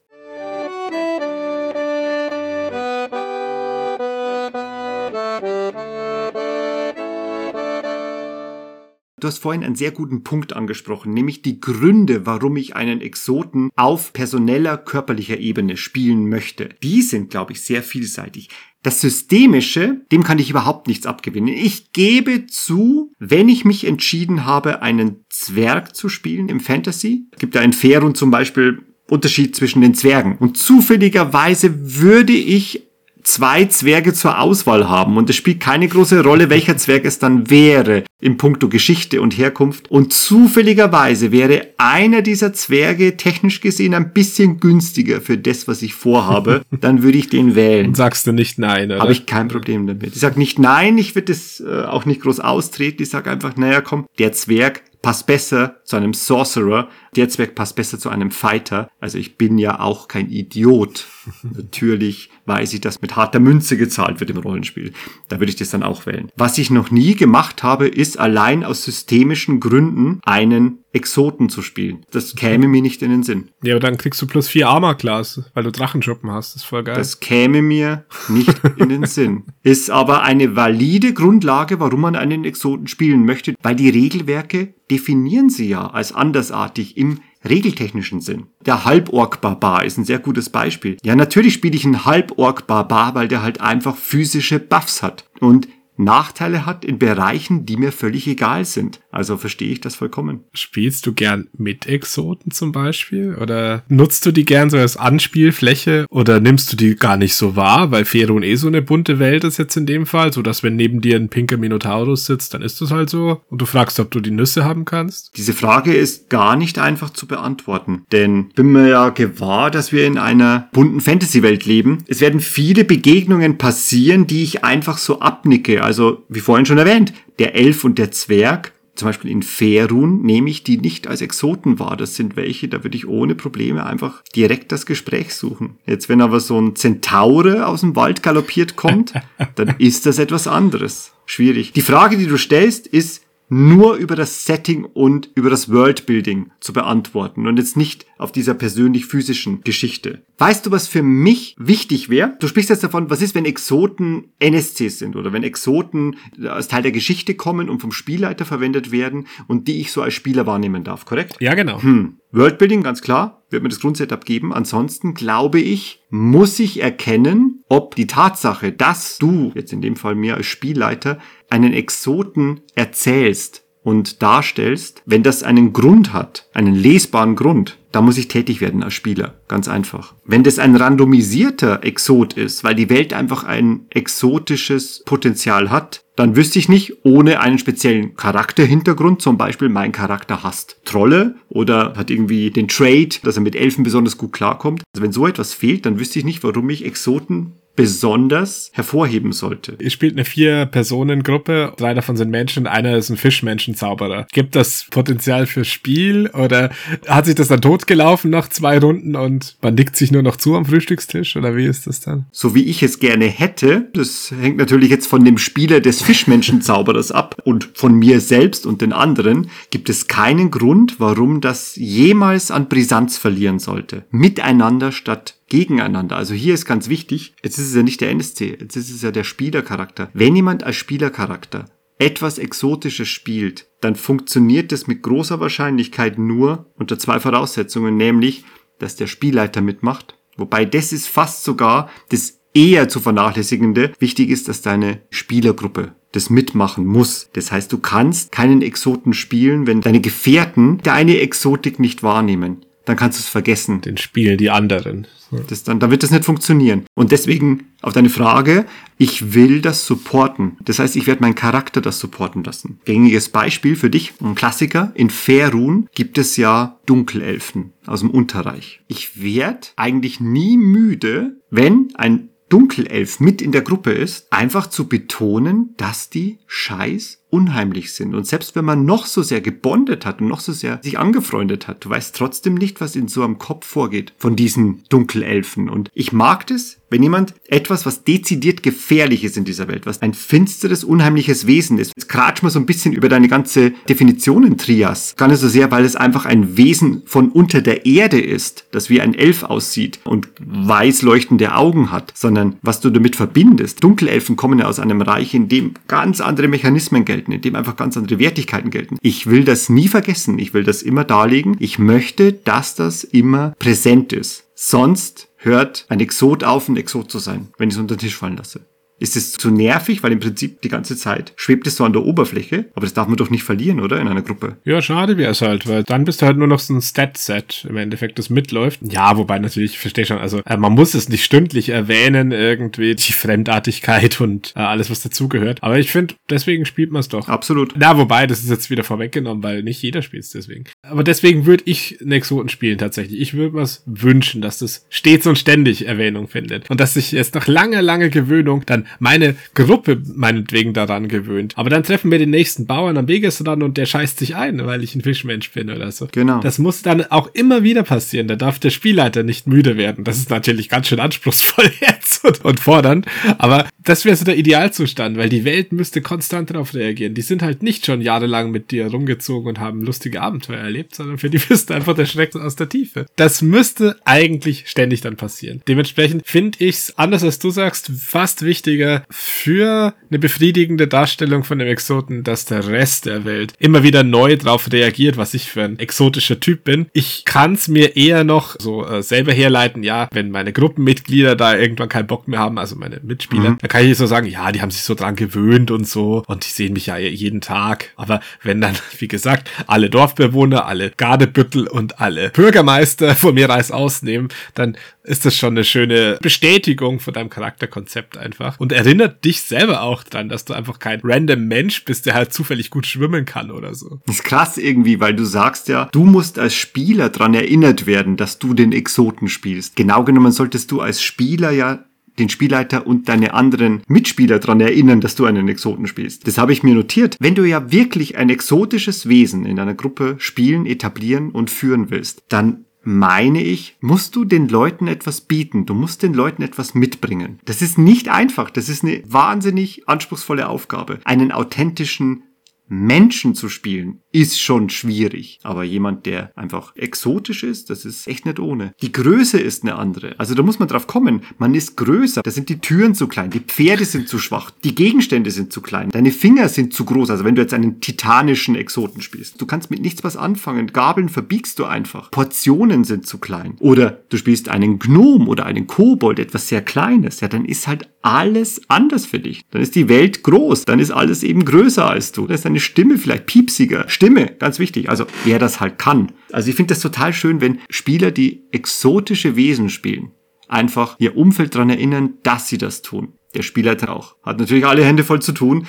Du hast vorhin einen sehr guten Punkt angesprochen, nämlich die Gründe, warum ich einen Exoten auf personeller, körperlicher Ebene spielen möchte. Die sind, glaube ich, sehr vielseitig. Das Systemische, dem kann ich überhaupt nichts abgewinnen. Ich gebe zu, wenn ich mich entschieden habe, einen Zwerg zu spielen im Fantasy, gibt da in Ferun zum Beispiel Unterschied zwischen den Zwergen. Und zufälligerweise würde ich zwei Zwerge zur Auswahl haben und es spielt keine große Rolle, welcher Zwerg es dann wäre im Puncto Geschichte und Herkunft. Und zufälligerweise wäre einer dieser Zwerge technisch gesehen ein bisschen günstiger für das, was ich vorhabe, dann würde ich den wählen. Und sagst du nicht nein, oder? Habe ich kein Problem damit. Ich sage nicht nein, ich würde das äh, auch nicht groß austreten. Ich sage einfach, naja, komm, der Zwerg passt besser zu einem Sorcerer, der Zwerg passt besser zu einem Fighter. Also ich bin ja auch kein Idiot. Natürlich weiß ich, dass mit harter Münze gezahlt wird im Rollenspiel. Da würde ich das dann auch wählen. Was ich noch nie gemacht habe, ist allein aus systemischen Gründen einen Exoten zu spielen. Das käme mir nicht in den Sinn. Ja, aber dann kriegst du plus vier Armor Class, weil du Drachenschuppen hast. Das ist voll geil. Das käme mir nicht in den Sinn. Ist aber eine valide Grundlage, warum man einen Exoten spielen möchte, weil die Regelwerke definieren sie ja als andersartig im regeltechnischen Sinn. Der Halborg-Barbar ist ein sehr gutes Beispiel. Ja, natürlich spiele ich einen Halborg-Barbar, weil der halt einfach physische Buffs hat. Und Nachteile hat in Bereichen, die mir völlig egal sind. Also verstehe ich das vollkommen. Spielst du gern mit Exoten zum Beispiel? Oder nutzt du die gern so als Anspielfläche? Oder nimmst du die gar nicht so wahr? Weil Ferun eh so eine bunte Welt ist jetzt in dem Fall, so dass wenn neben dir ein pinker Minotaurus sitzt, dann ist das halt so. Und du fragst, ob du die Nüsse haben kannst? Diese Frage ist gar nicht einfach zu beantworten. Denn bin mir ja gewahr, dass wir in einer bunten Fantasy-Welt leben. Es werden viele Begegnungen passieren, die ich einfach so abnicke. Also, wie vorhin schon erwähnt, der Elf und der Zwerg zum Beispiel in Ferun nehme ich die nicht als Exoten wahr. Das sind welche, da würde ich ohne Probleme einfach direkt das Gespräch suchen. Jetzt, wenn aber so ein Zentaure aus dem Wald galoppiert kommt, dann ist das etwas anderes. Schwierig. Die Frage, die du stellst, ist, nur über das Setting und über das Worldbuilding zu beantworten und jetzt nicht auf dieser persönlich-physischen Geschichte. Weißt du, was für mich wichtig wäre? Du sprichst jetzt davon, was ist, wenn Exoten NSCs sind oder wenn Exoten als Teil der Geschichte kommen und vom Spielleiter verwendet werden und die ich so als Spieler wahrnehmen darf, korrekt? Ja, genau. Hm. Worldbuilding, ganz klar, wird mir das Grundsetup geben. Ansonsten glaube ich, muss ich erkennen, ob die Tatsache, dass du, jetzt in dem Fall mir als Spielleiter, einen Exoten erzählst und darstellst, wenn das einen Grund hat, einen lesbaren Grund, da muss ich tätig werden als Spieler. Ganz einfach. Wenn das ein randomisierter Exot ist, weil die Welt einfach ein exotisches Potenzial hat, dann wüsste ich nicht, ohne einen speziellen Charakterhintergrund, zum Beispiel mein Charakter hasst Trolle oder hat irgendwie den Trade, dass er mit Elfen besonders gut klarkommt. Also wenn so etwas fehlt, dann wüsste ich nicht, warum ich Exoten besonders hervorheben sollte. Ihr spielt eine Vier-Personen-Gruppe, drei davon sind Menschen, einer ist ein Fischmenschenzauberer. Gibt das Potenzial für Spiel oder hat sich das dann totgelaufen nach zwei Runden und man nickt sich nur noch zu am Frühstückstisch oder wie ist das dann? So wie ich es gerne hätte, das hängt natürlich jetzt von dem Spieler des Fischmenschenzauberers ab und von mir selbst und den anderen, gibt es keinen Grund, warum das jemals an Brisanz verlieren sollte. Miteinander statt gegeneinander. Also hier ist ganz wichtig, jetzt ist es ja nicht der NSC, jetzt ist es ja der Spielercharakter. Wenn jemand als Spielercharakter etwas Exotisches spielt, dann funktioniert das mit großer Wahrscheinlichkeit nur unter zwei Voraussetzungen, nämlich, dass der Spielleiter mitmacht. Wobei das ist fast sogar das eher zu vernachlässigende. Wichtig ist, dass deine Spielergruppe das mitmachen muss. Das heißt, du kannst keinen Exoten spielen, wenn deine Gefährten deine Exotik nicht wahrnehmen. Dann kannst du es vergessen. Den spielen die anderen. Das dann, dann wird das nicht funktionieren. Und deswegen auf deine Frage, ich will das supporten. Das heißt, ich werde meinen Charakter das supporten lassen. Gängiges Beispiel für dich, ein Klassiker. In Faerun gibt es ja Dunkelelfen aus dem Unterreich. Ich werde eigentlich nie müde, wenn ein Dunkelelf mit in der Gruppe ist, einfach zu betonen, dass die scheiß unheimlich sind. Und selbst wenn man noch so sehr gebondet hat und noch so sehr sich angefreundet hat, du weißt trotzdem nicht, was in so einem Kopf vorgeht von diesen Dunkelelfen. Und ich mag das, wenn jemand etwas, was dezidiert gefährlich ist in dieser Welt, was ein finsteres, unheimliches Wesen ist. Jetzt kratsch mal so ein bisschen über deine ganze Definitionen Trias. Gar nicht so sehr, weil es einfach ein Wesen von unter der Erde ist, das wie ein Elf aussieht und weiß leuchtende Augen hat, sondern was du damit verbindest. Dunkelelfen kommen ja aus einem Reich, in dem ganz andere Mechanismen gelten, in dem einfach ganz andere Wertigkeiten gelten. Ich will das nie vergessen. Ich will das immer darlegen. Ich möchte, dass das immer präsent ist. Sonst hört ein Exot auf, ein Exot zu sein, wenn ich es unter den Tisch fallen lasse. Ist es zu nervig, weil im Prinzip die ganze Zeit schwebt es so an der Oberfläche, aber das darf man doch nicht verlieren, oder? In einer Gruppe. Ja, schade wäre es halt, weil dann bist du halt nur noch so ein Stat-Set im Endeffekt, das mitläuft. Ja, wobei natürlich, ich verstehe schon, also äh, man muss es nicht stündlich erwähnen, irgendwie die Fremdartigkeit und äh, alles, was dazugehört. Aber ich finde, deswegen spielt man es doch. Absolut. Na, wobei, das ist jetzt wieder vorweggenommen, weil nicht jeder spielt es deswegen. Aber deswegen würde ich Nexoten spielen tatsächlich. Ich würde mir wünschen, dass das stets und ständig Erwähnung findet. Und dass sich jetzt nach langer, langer Gewöhnung dann meine Gruppe meinetwegen daran gewöhnt. Aber dann treffen wir den nächsten Bauern am Wegesrand und der scheißt sich ein, weil ich ein Fischmensch bin oder so. Genau. Das muss dann auch immer wieder passieren. Da darf der Spielleiter nicht müde werden. Das ist natürlich ganz schön anspruchsvoll und, und fordernd. Aber das wäre so der Idealzustand, weil die Welt müsste konstant darauf reagieren. Die sind halt nicht schon jahrelang mit dir rumgezogen und haben lustige Abenteuer erlebt, sondern für die wüsste einfach der Schreck aus der Tiefe. Das müsste eigentlich ständig dann passieren. Dementsprechend finde ich es, anders als du sagst, fast wichtiger, für eine befriedigende Darstellung von dem Exoten, dass der Rest der Welt immer wieder neu drauf reagiert, was ich für ein exotischer Typ bin. Ich kann es mir eher noch so äh, selber herleiten, ja, wenn meine Gruppenmitglieder da irgendwann keinen Bock mehr haben, also meine Mitspieler, mhm. dann kann ich so sagen, ja, die haben sich so dran gewöhnt und so und die sehen mich ja jeden Tag. Aber wenn dann, wie gesagt, alle Dorfbewohner, alle Gardebüttel und alle Bürgermeister von mir Reis ausnehmen, dann ist das schon eine schöne Bestätigung von deinem Charakterkonzept einfach. Und erinnert dich selber auch dran, dass du einfach kein random Mensch bist, der halt zufällig gut schwimmen kann oder so. Das ist krass irgendwie, weil du sagst ja, du musst als Spieler dran erinnert werden, dass du den Exoten spielst. Genau genommen solltest du als Spieler ja den Spielleiter und deine anderen Mitspieler dran erinnern, dass du einen Exoten spielst. Das habe ich mir notiert. Wenn du ja wirklich ein exotisches Wesen in einer Gruppe spielen, etablieren und führen willst, dann meine ich, musst du den Leuten etwas bieten. Du musst den Leuten etwas mitbringen. Das ist nicht einfach. Das ist eine wahnsinnig anspruchsvolle Aufgabe. Einen authentischen Menschen zu spielen, ist schon schwierig. Aber jemand, der einfach exotisch ist, das ist echt nicht ohne. Die Größe ist eine andere. Also da muss man drauf kommen. Man ist größer. Da sind die Türen zu klein. Die Pferde sind zu schwach. Die Gegenstände sind zu klein. Deine Finger sind zu groß. Also wenn du jetzt einen titanischen Exoten spielst. Du kannst mit nichts was anfangen. Gabeln verbiegst du einfach. Portionen sind zu klein. Oder du spielst einen Gnom oder einen Kobold, etwas sehr Kleines. Ja, dann ist halt alles anders für dich. Dann ist die Welt groß. Dann ist alles eben größer als du. Dann ist deine Stimme vielleicht piepsiger. Stimme, ganz wichtig. Also wer das halt kann. Also ich finde das total schön, wenn Spieler, die exotische Wesen spielen, einfach ihr Umfeld daran erinnern, dass sie das tun. Der Spielleiter auch. Hat natürlich alle Hände voll zu tun.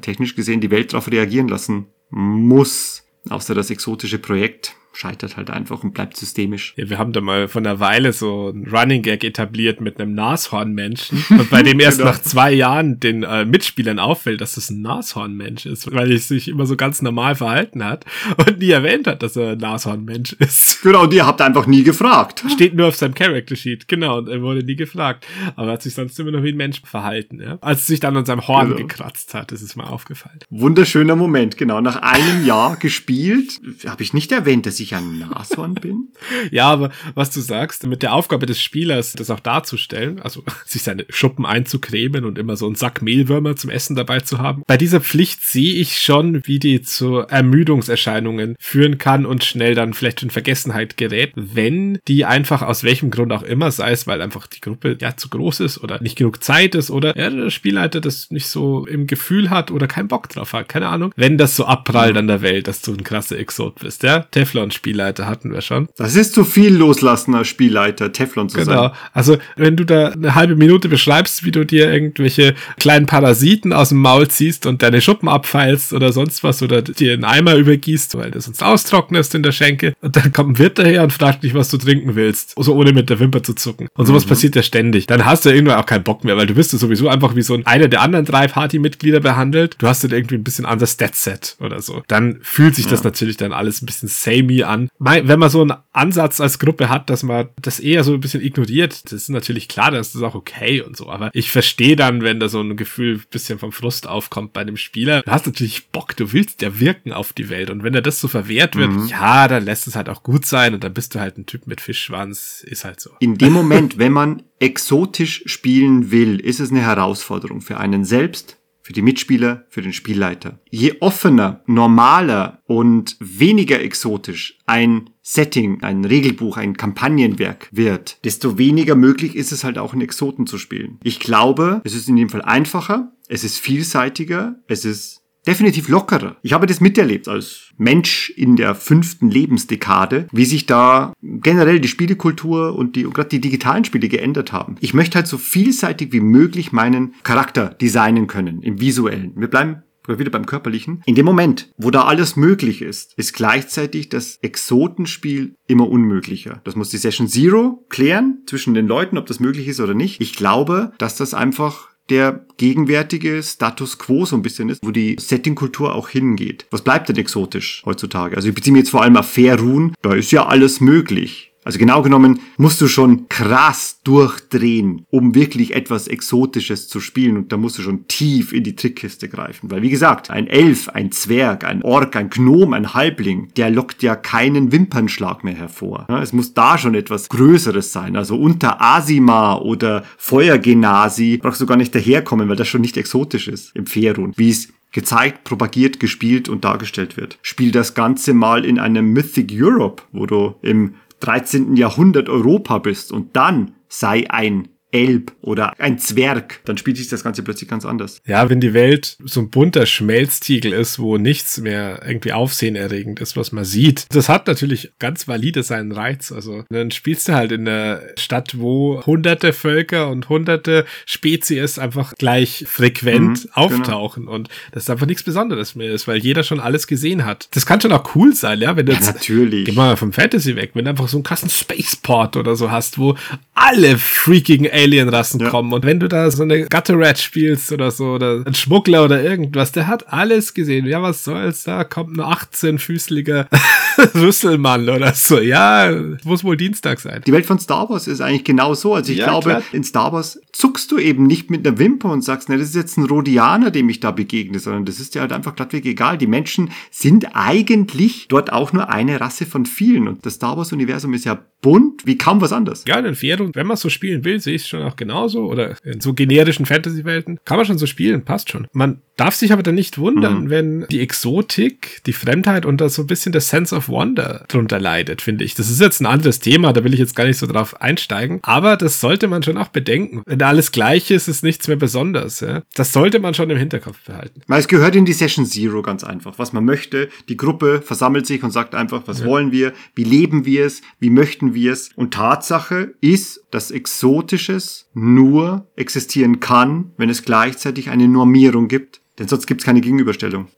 Technisch gesehen die Welt darauf reagieren lassen muss. Außer das exotische Projekt scheitert halt einfach und bleibt systemisch. Ja, wir haben da mal von einer Weile so ein Running Gag etabliert mit einem Nashornmenschen, bei dem erst genau. nach zwei Jahren den äh, Mitspielern auffällt, dass das ein Nashornmensch ist, weil er sich immer so ganz normal verhalten hat und nie erwähnt hat, dass er ein Nashornmensch ist. Genau, und ihr habt einfach nie gefragt. Steht nur auf seinem Character Sheet, genau, und er wurde nie gefragt. Aber er hat sich sonst immer noch wie ein Mensch verhalten, ja. Als es sich dann an seinem Horn genau. gekratzt hat, ist es mal aufgefallen. Wunderschöner Moment, genau. Nach einem Jahr gespielt, habe ich nicht erwähnt, dass ich ich ein Nashorn bin? Ja, aber was du sagst, mit der Aufgabe des Spielers, das auch darzustellen, also sich seine Schuppen einzucremen und immer so einen Sack Mehlwürmer zum Essen dabei zu haben. Bei dieser Pflicht sehe ich schon, wie die zu Ermüdungserscheinungen führen kann und schnell dann vielleicht in Vergessenheit gerät, wenn die einfach aus welchem Grund auch immer, sei es, weil einfach die Gruppe ja zu groß ist oder nicht genug Zeit ist oder ja, der Spielleiter das nicht so im Gefühl hat oder keinen Bock drauf hat, keine Ahnung. Wenn das so abprallt an der Welt, dass du ein krasser Exot bist, ja? Teflon-Spielleiter hatten wir schon. Das ist zu viel loslassender Spielleiter, Teflon zu Genau. sein. Also, wenn du da eine halbe Minute beschreibst, wie du dir irgendwelche kleinen Parasiten aus dem Maul ziehst und deine Schuppen abfeilst oder sonst was oder dir einen Eimer übergießt, weil du sonst austrocknest in der Schenke und dann kommt ein Wirt daher und fragt dich, was du trinken willst. So ohne mit der Wimper zu zucken. Und sowas passiert ja ständig. Dann hast du irgendwann auch keinen Bock mehr, weil du wirst ja sowieso einfach wie so ein, einer der anderen drei Partymitglieder behandelt. Du hast dann irgendwie ein bisschen anderes Stat-Set oder so. Dann fühlt sich das natürlich dann alles ein bisschen samey an. Mei- Wenn man so einen Ansatz als Gruppe hat, dass man das eher so ein bisschen ignoriert, das ist natürlich klar, dann ist das auch okay und so. Aber ich verstehe dann, wenn da so ein Gefühl ein bisschen vom Frust aufkommt bei dem Spieler. Du hast natürlich Bock, du willst ja wirken auf die Welt. Und wenn er das so verwehrt wird, ja, dann lässt es halt auch gut sein und dann bist du halt ein Typ mit Fischschwanz. Ist halt so. In dem Moment, wenn man exotisch spielen will, ist es eine Herausforderung für einen selbst, für die Mitspieler, für den Spielleiter. Je offener, normaler und weniger exotisch ein Setting, ein Regelbuch, ein Kampagnenwerk wird, desto weniger möglich ist es halt auch einen Exoten zu spielen. Ich glaube, es ist in dem Fall einfacher, es ist vielseitiger, es ist definitiv lockerer. Ich habe das miterlebt als Mensch in der fünften Lebensdekade, wie sich da generell die Spielekultur und die gerade die digitalen Spiele geändert haben. Ich möchte halt so vielseitig wie möglich meinen Charakter designen können im visuellen. Wir bleiben wieder beim körperlichen. In dem Moment, wo da alles möglich ist, ist gleichzeitig das Exotenspiel immer unmöglicher. Das muss die Session Zero klären zwischen den Leuten, ob das möglich ist oder nicht. Ich glaube, dass das einfach der gegenwärtige Status quo so ein bisschen ist, wo die Settingkultur auch hingeht. Was bleibt denn exotisch heutzutage? Also ich beziehe mich jetzt vor allem auf Fair Rune. Da ist ja alles möglich. Also genau genommen musst du schon krass durchdrehen, um wirklich etwas Exotisches zu spielen. Und da musst du schon tief in die Trickkiste greifen. Weil wie gesagt, ein Elf, ein Zwerg, ein Ork, ein Gnom, ein Halbling, der lockt ja keinen Wimpernschlag mehr hervor. Es muss da schon etwas Größeres sein. Also unter Asima oder Feuergenasi brauchst du gar nicht daherkommen, weil das schon nicht exotisch ist im Faerun. Wie es gezeigt, propagiert, gespielt und dargestellt wird. Spiel das Ganze mal in einem Mythic Europe, wo du im 13. Jahrhundert Europa bist und dann sei ein Elb oder ein Zwerg, dann spielt sich das Ganze plötzlich ganz anders. Ja, wenn die Welt so ein bunter Schmelztiegel ist, wo nichts mehr irgendwie aufsehenerregend ist, was man sieht, das hat natürlich ganz valide seinen Reiz. Also dann spielst du halt in einer Stadt, wo hunderte Völker und hunderte Spezies einfach gleich frequent Mhm, auftauchen und das ist einfach nichts Besonderes mehr ist, weil jeder schon alles gesehen hat. Das kann schon auch cool sein, ja, wenn du Ja, jetzt natürlich. Geh mal vom Fantasy weg, wenn du einfach so einen krassen Spaceport oder so hast, wo alle freakigen Alienrassen Ja. kommen und wenn du da so eine Gutter-Rat spielst oder so oder ein Schmuggler oder irgendwas, der hat alles gesehen. Ja, was soll's, da kommt ein 18-füßliger Rüsselmann oder so. Ja, muss wohl Dienstag sein. Die Welt von Star Wars ist eigentlich genau so. Also ich Ja, glaube, klar. in Star Wars zuckst du eben nicht mit einer Wimper und sagst, ne, das ist jetzt ein Rhodianer, dem ich da begegne, sondern das ist dir halt einfach glattweg egal. Die Menschen sind eigentlich dort auch nur eine Rasse von vielen und das Star Wars Universum ist ja bunt wie kaum was anderes. Ja, in Fair wenn man so spielen will, sehe ich schon auch genauso. Oder in so generischen Fantasy-Welten kann man schon so spielen, passt schon. Man darf sich aber dann nicht wundern, wenn die Exotik, die Fremdheit und da so ein bisschen der Sense of Wonder drunter leidet, finde ich. Das ist jetzt ein anderes Thema, da will ich jetzt gar nicht so drauf einsteigen. Aber das sollte man schon auch bedenken. Wenn alles gleich ist, ist nichts mehr besonders. Ja? Das sollte man schon im Hinterkopf behalten. Weil es gehört in die Session Zero ganz einfach. Was man möchte, die Gruppe versammelt sich und sagt einfach, was wollen wir, wie leben wir es, wie möchten wir es. Und Tatsache ist, dass Exotisches nur existieren kann, wenn es gleichzeitig eine Normierung gibt. Denn sonst gibt es keine Gegenüberstellung.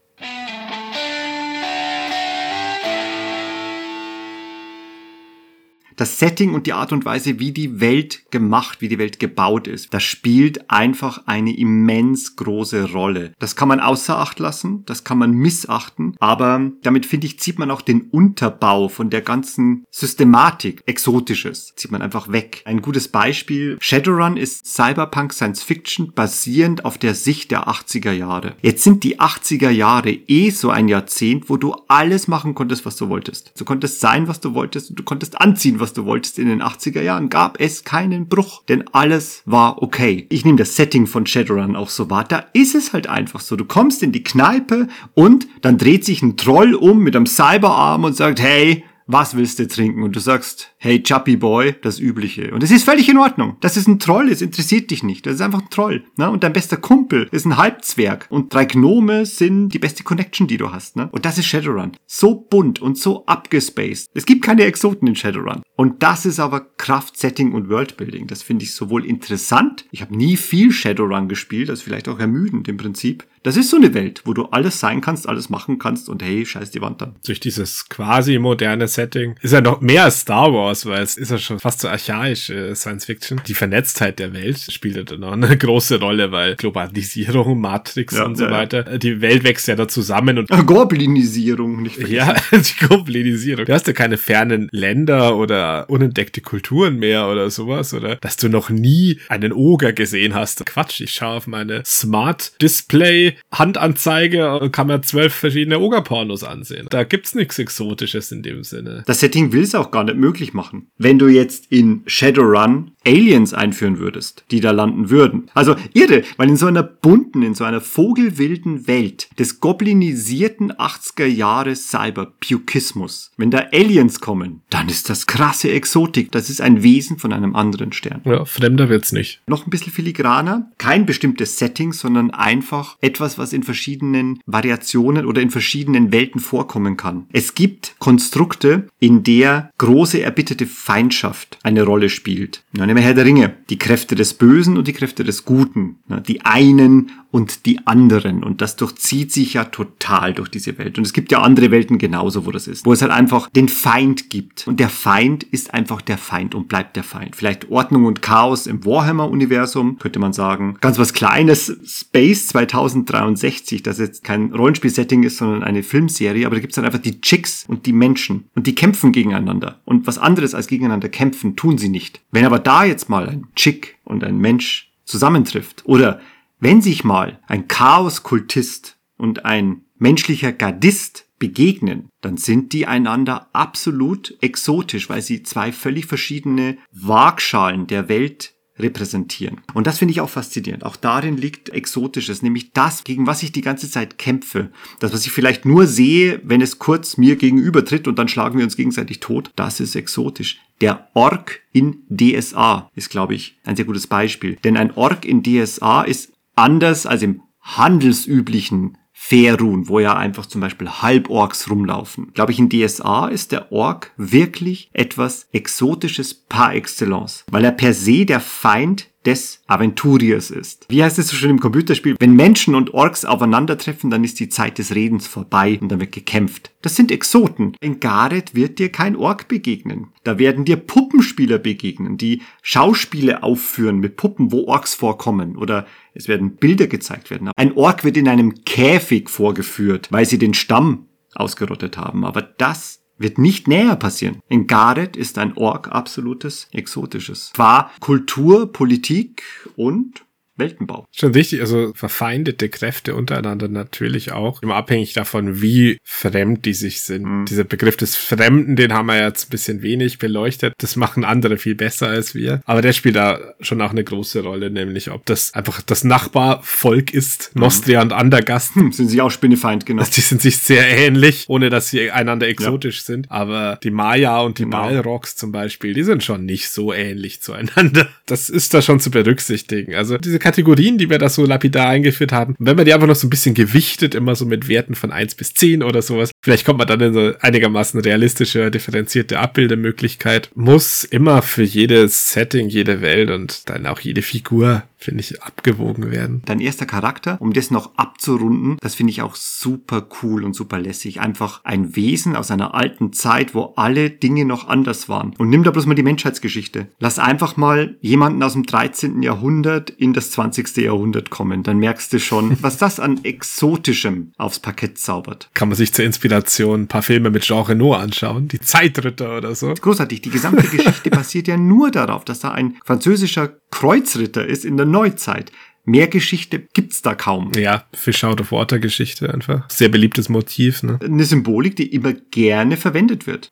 Das Setting und die Art und Weise, wie die Welt gemacht, wie die Welt gebaut ist, das spielt einfach eine immens große Rolle. Das kann man außer Acht lassen, das kann man missachten, aber damit finde ich, zieht man auch den Unterbau von der ganzen Systematik, Exotisches, zieht man einfach weg. Ein gutes Beispiel, Shadowrun ist Cyberpunk Science Fiction basierend auf der Sicht der 80er Jahre. Jetzt sind die 80er Jahre eh so ein Jahrzehnt, wo du alles machen konntest, was du wolltest. Du konntest sein, was du wolltest und du konntest anziehen, was du wolltest. In den 80er Jahren gab es keinen Bruch, denn alles war okay. Ich nehme das Setting von Shadowrun auch so wahr. Da ist es halt einfach so. Du kommst in die Kneipe und dann dreht sich ein Troll um mit einem Cyberarm und sagt, hey, was willst du trinken? Und du sagst, hey, Chappy Boy, das Übliche. Und es ist völlig in Ordnung. Das ist ein Troll, es interessiert dich nicht. Das ist einfach ein Troll. Ne? Und dein bester Kumpel ist ein Halbzwerg. Und drei Gnome sind die beste Connection, die du hast. Ne? Und das ist Shadowrun. So bunt und so abgespaced. Es gibt keine Exoten in Shadowrun. Und das ist aber Kraft, Setting und Worldbuilding. Das finde ich sowohl interessant. Ich habe nie viel Shadowrun gespielt, das ist vielleicht auch ermüdend im Prinzip. Das ist so eine Welt, wo du alles sein kannst, alles machen kannst und hey, scheiß die Wand an. Durch dieses quasi moderne Setting ist ja noch mehr als Star Wars, weil es ist ja schon fast so archaisch äh, Science Fiction. Die Vernetztheit der Welt spielt ja dann auch eine große Rolle, weil Globalisierung, Matrix ja, und so ja, weiter. Ja. Die Welt wächst ja da zusammen und. Goblinisierung, nicht vergessen. Ja, die Goblinisierung. Du hast ja keine fernen Länder oder unentdeckte Kulturen mehr oder sowas, oder dass du noch nie einen Oger gesehen hast. Quatsch, ich schaue auf meine Smart Display Handanzeige kann man zwölf verschiedene Ogerpornos ansehen. Da gibt's nichts Exotisches in dem Sinne. Das Setting will es auch gar nicht möglich machen. Wenn du jetzt in Shadowrun Aliens einführen würdest, die da landen würden. Also irre, weil in so einer bunten, in so einer vogelwilden Welt des goblinisierten 80er Jahre Cyberpukismus, wenn da Aliens kommen, dann ist das krasse Exotik. Das ist ein Wesen von einem anderen Stern. Ja, fremder wird's nicht. Noch ein bisschen filigraner. Kein bestimmtes Setting, sondern einfach etwas, was in verschiedenen Variationen oder in verschiedenen Welten vorkommen kann. Es gibt Konstrukte, in der große erbitterte Feindschaft eine Rolle spielt. Nehmen Herr der Ringe. Die Kräfte des Bösen und die Kräfte des Guten. Die einen und die anderen. Und das durchzieht sich ja total durch diese Welt. Und es gibt ja andere Welten genauso, wo das ist. Wo es halt einfach den Feind gibt. Und der Feind ist einfach der Feind und bleibt der Feind. Vielleicht Ordnung und Chaos im Warhammer-Universum, könnte man sagen. Ganz was Kleines. Space 2063, das jetzt kein Rollenspiel-Setting ist, sondern eine Filmserie. Aber da gibt es dann einfach die Chicks und die Menschen. Und die kämpfen gegeneinander. Und was anderes als gegeneinander kämpfen, tun sie nicht. Wenn aber da jetzt mal ein Chick und ein Mensch zusammentrifft. Oder wenn sich mal ein Chaoskultist und ein menschlicher Gardist begegnen, dann sind die einander absolut exotisch, weil sie zwei völlig verschiedene Waagschalen der Welt repräsentieren. Und das finde ich auch faszinierend. Auch darin liegt Exotisches, nämlich das, gegen was ich die ganze Zeit kämpfe. Das, was ich vielleicht nur sehe, wenn es kurz mir gegenüber tritt und dann schlagen wir uns gegenseitig tot. Das ist exotisch. Der Ork in DSA ist, glaube ich, ein sehr gutes Beispiel. Denn ein Ork in DSA ist anders als im handelsüblichen Ferun, wo ja einfach zum Beispiel Halborks rumlaufen. Glaube ich, in DSA ist der Ork wirklich etwas Exotisches par excellence, weil er per se der Feind des Aventuriers ist. Wie heißt es so schön im Computerspiel? Wenn Menschen und Orks aufeinandertreffen, dann ist die Zeit des Redens vorbei und dann wird gekämpft. Das sind Exoten. In Gareth wird dir kein Ork begegnen. Da werden dir Puppenspieler begegnen, die Schauspiele aufführen mit Puppen, wo Orks vorkommen oder es werden Bilder gezeigt werden. Ein Ork wird in einem Käfig vorgeführt, weil sie den Stamm ausgerottet haben. Aber das wird nicht näher passieren. In Gareth ist ein Ork absolutes Exotisches. Qua Kultur, Politik und Weltenbau. Schon wichtig, also verfeindete Kräfte untereinander natürlich auch, immer abhängig davon, wie fremd die sich sind. Mhm. Dieser Begriff des Fremden, den haben wir jetzt ein bisschen wenig beleuchtet. Das machen andere viel besser als wir. Aber der spielt da schon auch eine große Rolle, nämlich ob das einfach das Nachbarvolk ist, mhm. Nostria und Andergast. Hm, sind sie auch Spinnefeind, genau. Die sind sich sehr ähnlich, ohne dass sie einander exotisch ja. sind. Aber die Maya und die genau. Balrogs zum Beispiel, die sind schon nicht so ähnlich zueinander. Das ist da schon zu berücksichtigen. Also diese Kategorien, die wir da so lapidar eingeführt haben, wenn man die einfach noch so ein bisschen gewichtet, immer so mit Werten von eins bis zehn oder sowas, vielleicht kommt man dann in so einigermaßen realistische, differenzierte Abbildemöglichkeit. Muss immer für jedes Setting, jede Welt und dann auch jede Figur finde ich, abgewogen werden. Dein erster Charakter, um das noch abzurunden, das finde ich auch super cool und super lässig. Einfach ein Wesen aus einer alten Zeit, wo alle Dinge noch anders waren. Und nimm da bloß mal die Menschheitsgeschichte. Lass einfach mal jemanden aus dem 13. Jahrhundert in das 20. Jahrhundert kommen. Dann merkst du schon, was das an Exotischem aufs Parkett zaubert. Kann man sich zur Inspiration ein paar Filme mit Jean Reno anschauen? Die Zeitritter oder so? Großartig. Die gesamte Geschichte basiert ja nur darauf, dass da ein französischer Kreuzritter ist in der Neuzeit. Mehr Geschichte gibt's da kaum. Ja, Fish Out of Water Geschichte einfach. Sehr beliebtes Motiv, ne? Eine Symbolik, die immer gerne verwendet wird.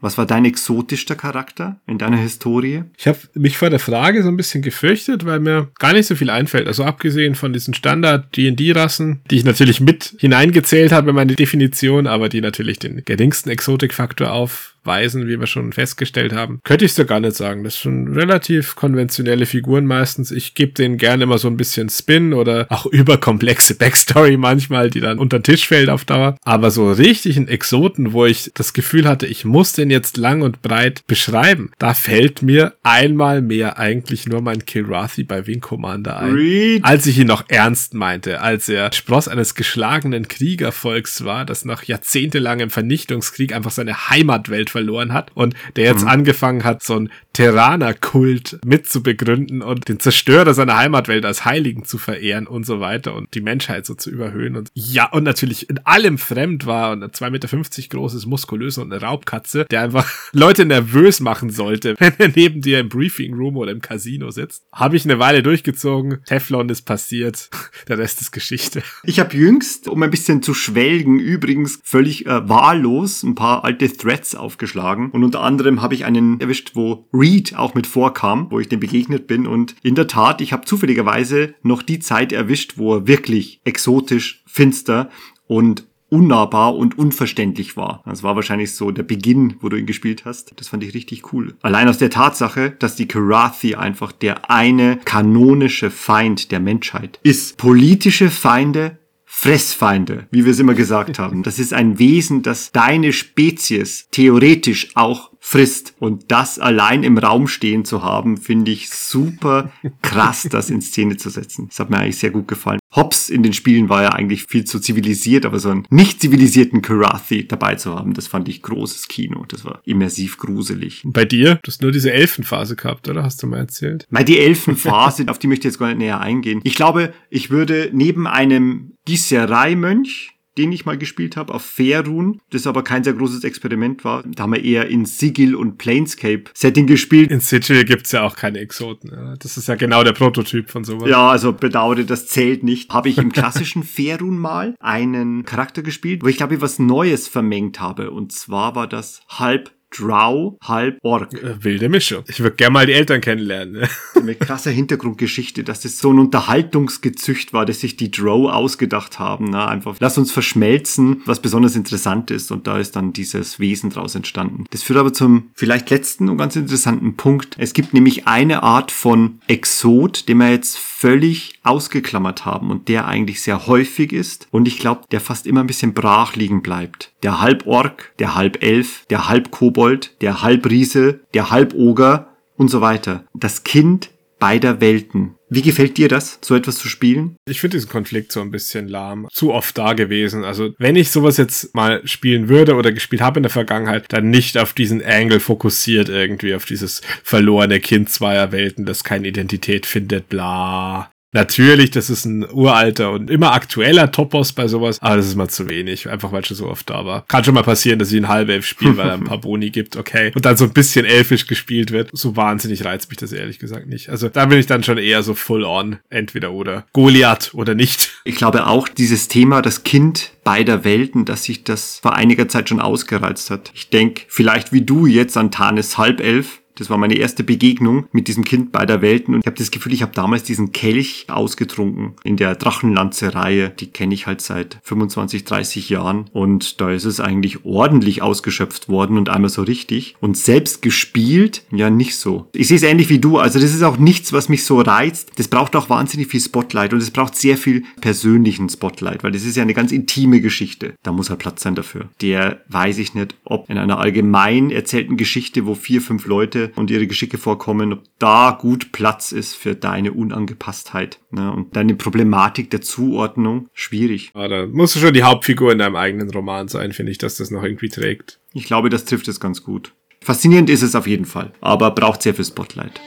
Was war dein exotischster Charakter in deiner Historie? Ich habe mich vor der Frage so ein bisschen gefürchtet, weil mir gar nicht so viel einfällt. Also abgesehen von diesen Standard D&D-Rassen, die ich natürlich mit hineingezählt habe in meine Definition, aber die natürlich den geringsten Exotikfaktor auf Weisen, wie wir schon festgestellt haben, könnte ich so gar nicht sagen. Das sind relativ konventionelle Figuren meistens. Ich gebe denen gerne immer so ein bisschen Spin oder auch überkomplexe Backstory manchmal, die dann unter den Tisch fällt auf Dauer. Aber so richtig ein Exoten, wo ich das Gefühl hatte, ich muss den jetzt lang und breit beschreiben, da fällt mir einmal mehr eigentlich nur mein Kilrathi bei Wing Commander ein. Reed. Als ich ihn noch ernst meinte, als er Spross eines geschlagenen Kriegervolks war, das nach jahrzehntelangem Vernichtungskrieg einfach seine Heimatwelt verloren hat und der jetzt mhm. angefangen hat, so ein Terraner-Kult mitzubegründen und den Zerstörer seiner Heimatwelt als Heiligen zu verehren und so weiter und die Menschheit so zu überhöhen und ja, und natürlich in allem fremd war und ein 2,50 Meter großes, muskulös und eine Raubkatze, der einfach Leute nervös machen sollte, wenn er neben dir im Briefing Room oder im Casino sitzt. Habe ich eine Weile durchgezogen, Teflon ist passiert, der Rest ist Geschichte. Ich habe jüngst, um ein bisschen zu schwelgen, übrigens völlig äh, wahllos ein paar alte Threads auf aufgeschlagen und unter anderem habe ich einen erwischt, wo Reed auch mit vorkam, wo ich dem begegnet bin und in der Tat, ich habe zufälligerweise noch die Zeit erwischt, wo er wirklich exotisch, finster und unnahbar und unverständlich war. Das war wahrscheinlich so der Beginn, wo du ihn gespielt hast. Das fand ich richtig cool. Allein aus der Tatsache, dass die Karathi einfach der eine kanonische Feind der Menschheit ist. Politische Feinde Fressfeinde, wie wir es immer gesagt haben. Das ist ein Wesen, das deine Spezies theoretisch auch frisst. Und das allein im Raum stehen zu haben, finde ich super krass, das in Szene zu setzen. Das hat mir eigentlich sehr gut gefallen. Hobbs in den Spielen war ja eigentlich viel zu zivilisiert, aber so einen nicht zivilisierten Karathi dabei zu haben, das fand ich großes Kino. Das war immersiv gruselig. Bei dir? Du hast nur diese Elfenphase gehabt, oder? Hast du mal erzählt? Mal die Elfenphase, auf die möchte ich jetzt gar nicht näher eingehen. Ich glaube, ich würde neben einem Gießerei-Mönch, den ich mal gespielt habe, auf Faerun, das aber kein sehr großes Experiment war. Da haben wir eher in Sigil und Planescape-Setting gespielt. In Sigil gibt's ja auch keine Exoten. Das ist ja genau der Prototyp von sowas. Ja, also bedauere, das zählt nicht. Habe ich im klassischen Faerun mal einen Charakter gespielt, wo ich glaube ich was Neues vermengt habe. Und zwar war das halb Drow, halb Ork. Äh, wilde Mischung. Ich würde gerne mal die Eltern kennenlernen. Ne? Eine krasse Hintergrundgeschichte, dass das so ein Unterhaltungsgezücht war, dass sich die Drow ausgedacht haben. Na, einfach, lass uns verschmelzen, was besonders interessant ist. Und da ist dann dieses Wesen draus entstanden. Das führt aber zum vielleicht letzten und ganz interessanten Punkt. Es gibt nämlich eine Art von Exot, den wir jetzt völlig ausgeklammert haben und der eigentlich sehr häufig ist. Und ich glaube, der fast immer ein bisschen brach liegen bleibt. Der Halbork, der Halbelf, der Halbkobold Kobold, der Halbriese, der Halboger und so weiter. Das Kind beider Welten. Wie gefällt dir das, so etwas zu spielen? Ich finde diesen Konflikt so ein bisschen lahm. Zu oft da gewesen. Also, wenn ich sowas jetzt mal spielen würde oder gespielt habe in der Vergangenheit, dann nicht auf diesen Angle fokussiert irgendwie, auf dieses verlorene Kind zweier Welten, das keine Identität findet, bla. Natürlich, das ist ein uralter und immer aktueller Topos bei sowas, aber das ist mal zu wenig, einfach weil schon so oft da war. Kann schon mal passieren, dass ich ein halbelf spiele, weil er ein paar Boni gibt, okay. Und dann so ein bisschen elfisch gespielt wird. So wahnsinnig reizt mich das ehrlich gesagt nicht. Also da bin ich dann schon eher so full on, entweder oder. Goliath oder nicht. Ich glaube auch dieses Thema, das Kind beider Welten, dass sich das vor einiger Zeit schon ausgereizt hat. Ich denke, vielleicht wie du jetzt an Tanis Halbelf, Das war meine erste Begegnung mit diesem Kind beider Welten und ich habe das Gefühl, ich habe damals diesen Kelch ausgetrunken in der Drachenlanze-Reihe. Die kenne ich halt seit 25, 30 Jahren und da ist es eigentlich ordentlich ausgeschöpft worden und einmal so richtig. Und selbst gespielt, ja nicht so. Ich sehe es ähnlich wie du, also das ist auch nichts, was mich so reizt. Das braucht auch wahnsinnig viel Spotlight und es braucht sehr viel persönlichen Spotlight, weil das ist ja eine ganz intime Geschichte. Da muss halt Platz sein dafür. Der weiß ich nicht, ob in einer allgemein erzählten Geschichte, wo vier, fünf Leute und ihre Geschicke vorkommen, ob da gut Platz ist für deine Unangepasstheit ne? und deine Problematik der Zuordnung. Schwierig. Ah, da musst du schon die Hauptfigur in deinem eigenen Roman sein, finde ich, dass das noch irgendwie trägt. Ich glaube, das trifft es ganz gut. Faszinierend ist es auf jeden Fall, aber braucht sehr viel Spotlight.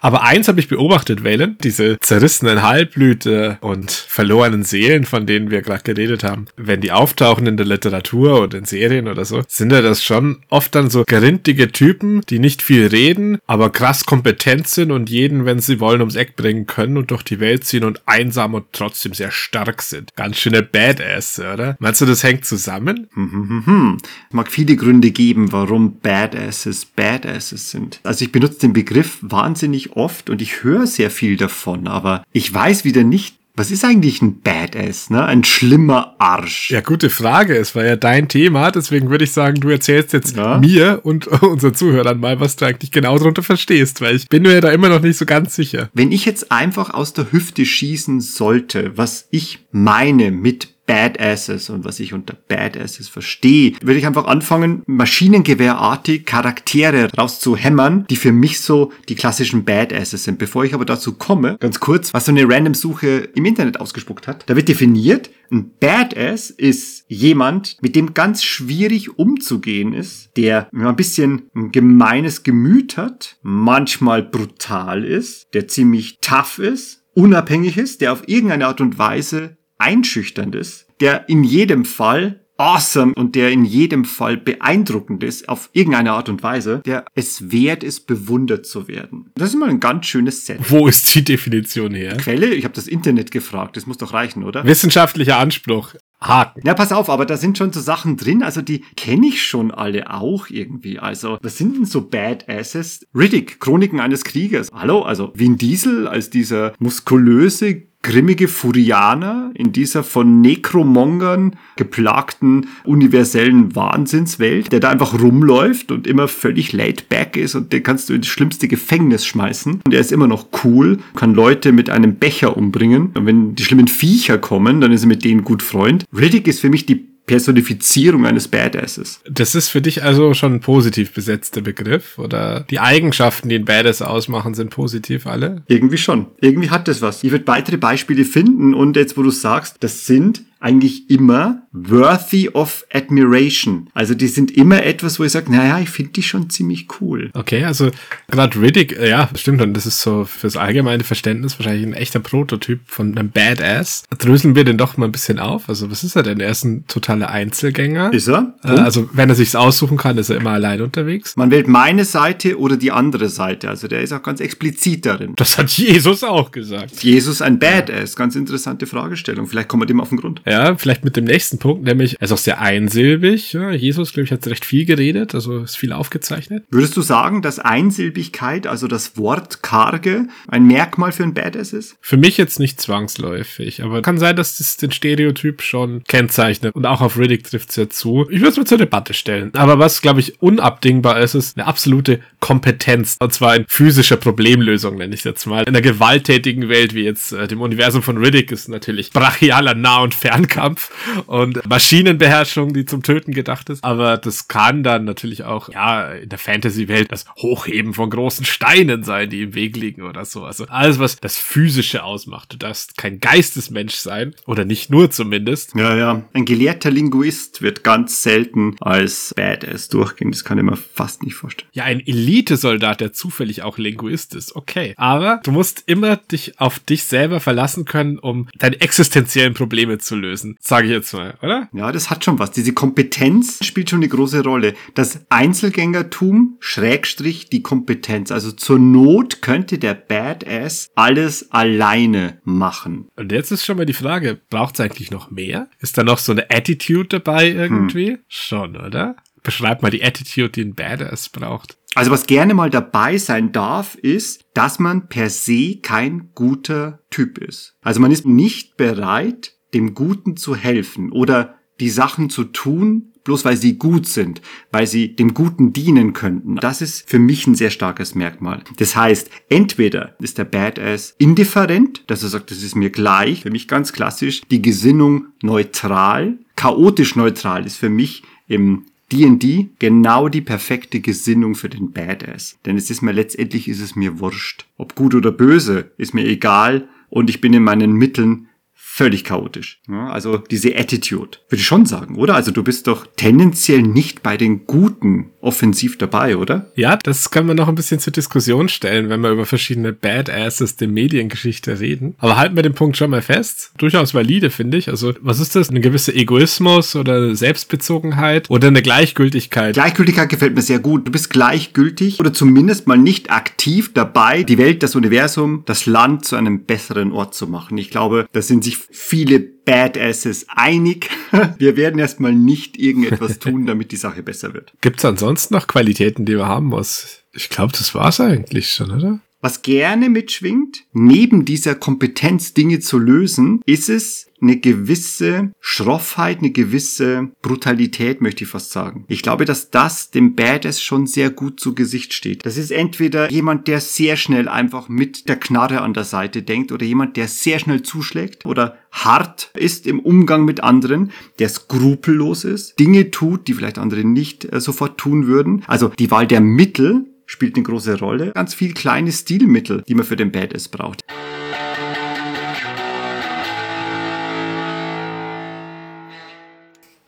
Aber eins habe ich beobachtet, Valen, diese zerrissenen Halbblüte und verlorenen Seelen, von denen wir gerade geredet haben, wenn die auftauchen in der Literatur oder in Serien oder so, sind ja das schon oft dann so gerintige Typen, die nicht viel reden, aber krass kompetent sind und jeden, wenn sie wollen, ums Eck bringen können und durch die Welt ziehen und einsam und trotzdem sehr stark sind. Ganz schöne Badass, oder? Meinst du, das hängt zusammen? Hm, hm, hm, hm. Mag viele Gründe geben, warum Badasses Badasses sind. Also ich benutze den Begriff wahnsinnig oft und ich höre sehr viel davon, aber ich weiß wieder nicht, was ist eigentlich ein Badass, ne? Ein schlimmer Arsch. Ja, gute Frage. Es war ja dein Thema, deswegen würde ich sagen, du erzählst jetzt ja. mir und unseren Zuhörern mal, was du eigentlich genau darunter verstehst, weil ich bin mir da immer noch nicht so ganz sicher. Wenn ich jetzt einfach aus der Hüfte schießen sollte, was ich meine mit Badasses und was ich unter Badasses verstehe, würde ich einfach anfangen, maschinengewehrartig Charaktere rauszuhämmern, die für mich so die klassischen Badasses sind. Bevor ich aber dazu komme, ganz kurz, was so eine random Suche im Internet ausgespuckt hat, da wird definiert, ein Badass ist jemand, mit dem ganz schwierig umzugehen ist, der ein bisschen ein gemeines Gemüt hat, manchmal brutal ist, der ziemlich tough ist, unabhängig ist, der auf irgendeine Art und Weise einschüchternd ist, der in jedem Fall awesome und der in jedem Fall beeindruckend ist, auf irgendeine Art und Weise, der es wert ist, bewundert zu werden. Das ist mal ein ganz schönes Set. Wo ist die Definition her? Quelle? Ich habe das Internet gefragt. Das muss doch reichen, oder? Wissenschaftlicher Anspruch. Haken. Ja, pass auf, aber da sind schon so Sachen drin, also die kenne ich schon alle auch irgendwie. Also, was sind denn so Badasses? Riddick, Chroniken eines Kriegers. Hallo, also Vin Diesel als dieser muskulöse, grimmige Furianer in dieser von Nekromongern geplagten universellen Wahnsinnswelt, der da einfach rumläuft und immer völlig laid back ist und den kannst du ins schlimmste Gefängnis schmeißen und er ist immer noch cool, kann Leute mit einem Becher umbringen und wenn die schlimmen Viecher kommen, dann ist er mit denen gut Freund. Riddick ist für mich die Personifizierung eines Badasses. Das ist für dich also schon ein positiv besetzter Begriff oder die Eigenschaften, die ein Badass ausmachen, sind positiv alle? Irgendwie schon. Irgendwie hat das was. Ich würde weitere Beispiele finden und jetzt, wo du sagst, das sind eigentlich immer worthy of admiration. Also die sind immer etwas, wo ich sage, naja, ich finde die schon ziemlich cool. Okay, also gerade Riddick, ja, stimmt, und das ist so fürs allgemeine Verständnis wahrscheinlich ein echter Prototyp von einem Badass. Dröseln wir den doch mal ein bisschen auf. Also was ist er denn? Er ist ein totaler Einzelgänger. Ist er? Äh, also wenn er sich's aussuchen kann, ist er immer allein unterwegs. Man wählt meine Seite oder die andere Seite. Also der ist auch ganz explizit darin. Das hat Jesus auch gesagt. Jesus ein Badass? Ganz interessante Fragestellung. Vielleicht kommen wir dem auf den Grund. Ja, vielleicht mit dem nächsten Punkt, nämlich, er ist auch sehr einsilbig. Ja, Jesus, glaube ich, hat recht viel geredet, also ist viel aufgezeichnet. Würdest du sagen, dass Einsilbigkeit, also das Wort karge, ein Merkmal für ein Badass ist? Für mich jetzt nicht zwangsläufig, aber kann sein, dass das den Stereotyp schon kennzeichnet. Und auch auf Riddick trifft es ja zu. Ich würde es mal zur Debatte stellen. Aber was, glaube ich, unabdingbar ist, ist eine absolute Kompetenz. Und zwar in physischer Problemlösung, nenne ich es jetzt mal. In einer gewalttätigen Welt, wie jetzt äh, dem Universum von Riddick, ist natürlich brachialer Nah- und Fernkampf und Maschinenbeherrschung, die zum Töten gedacht ist. Aber das kann dann natürlich auch, ja, in der Fantasy-Welt das Hochheben von großen Steinen sein, die im Weg liegen oder so. Also alles, was das Physische ausmacht. Du darfst kein Geistesmensch sein oder nicht nur zumindest. Ja, ja. Ein gelehrter Linguist wird ganz selten als Badass durchgehen. Das kann ich mir fast nicht vorstellen. Ja, ein Elitesoldat, der zufällig auch Linguist ist. Okay. Aber du musst immer dich auf dich selber verlassen können, um deine existenziellen Probleme zu lösen lösen, sage ich jetzt mal, oder? Ja, das hat schon was. Diese Kompetenz spielt schon eine große Rolle. Das Einzelgängertum, Schrägstrich, die Kompetenz. Also zur Not könnte der Badass alles alleine machen. Und jetzt ist schon mal die Frage, braucht es eigentlich noch mehr? Ist da noch so eine Attitude dabei irgendwie? Hm. Schon, oder? Beschreib mal die Attitude, die ein Badass braucht. Also was gerne mal dabei sein darf, ist, dass man per se kein guter Typ ist. Also man ist nicht bereit, dem Guten zu helfen oder die Sachen zu tun, bloß weil sie gut sind, weil sie dem Guten dienen könnten. Das ist für mich ein sehr starkes Merkmal. Das heißt, entweder ist der Badass indifferent, dass er sagt, das ist mir gleich, für mich ganz klassisch, die Gesinnung neutral, chaotisch neutral ist für mich im D&D genau die perfekte Gesinnung für den Badass. Denn es ist mir letztendlich ist es mir wurscht. Ob gut oder böse, ist mir egal und ich bin in meinen Mitteln völlig chaotisch. Ja, also diese Attitude, würde ich schon sagen, oder? Also du bist doch tendenziell nicht bei den Guten offensiv dabei, oder? Ja, das kann man noch ein bisschen zur Diskussion stellen, wenn wir über verschiedene Badasses der Mediengeschichte reden. Aber halten wir den Punkt schon mal fest. Durchaus valide, finde ich. Also, was ist das? Eine gewisse Egoismus oder Selbstbezogenheit oder eine Gleichgültigkeit? Gleichgültigkeit gefällt mir sehr gut. Du bist gleichgültig oder zumindest mal nicht aktiv dabei, die Welt, das Universum, das Land zu einem besseren Ort zu machen. Ich glaube, da sind sich viele Badasses einig. Wir werden erstmal nicht irgendetwas tun, damit die Sache besser wird. Gibt es ansonsten noch Qualitäten, die wir haben muss? Ich glaube, das war's eigentlich schon, oder? Was gerne mitschwingt, neben dieser Kompetenz, Dinge zu lösen, ist es eine gewisse Schroffheit, eine gewisse Brutalität, möchte ich fast sagen. Ich glaube, dass das dem Badass schon sehr gut zu Gesicht steht. Das ist entweder jemand, der sehr schnell einfach mit der Knarre an der Seite denkt oder jemand, der sehr schnell zuschlägt oder hart ist im Umgang mit anderen, der skrupellos ist, Dinge tut, die vielleicht andere nicht äh, sofort tun würden. Also die Wahl der Mittel spielt eine große Rolle. Ganz viel kleine Stilmittel, die man für den Badass braucht.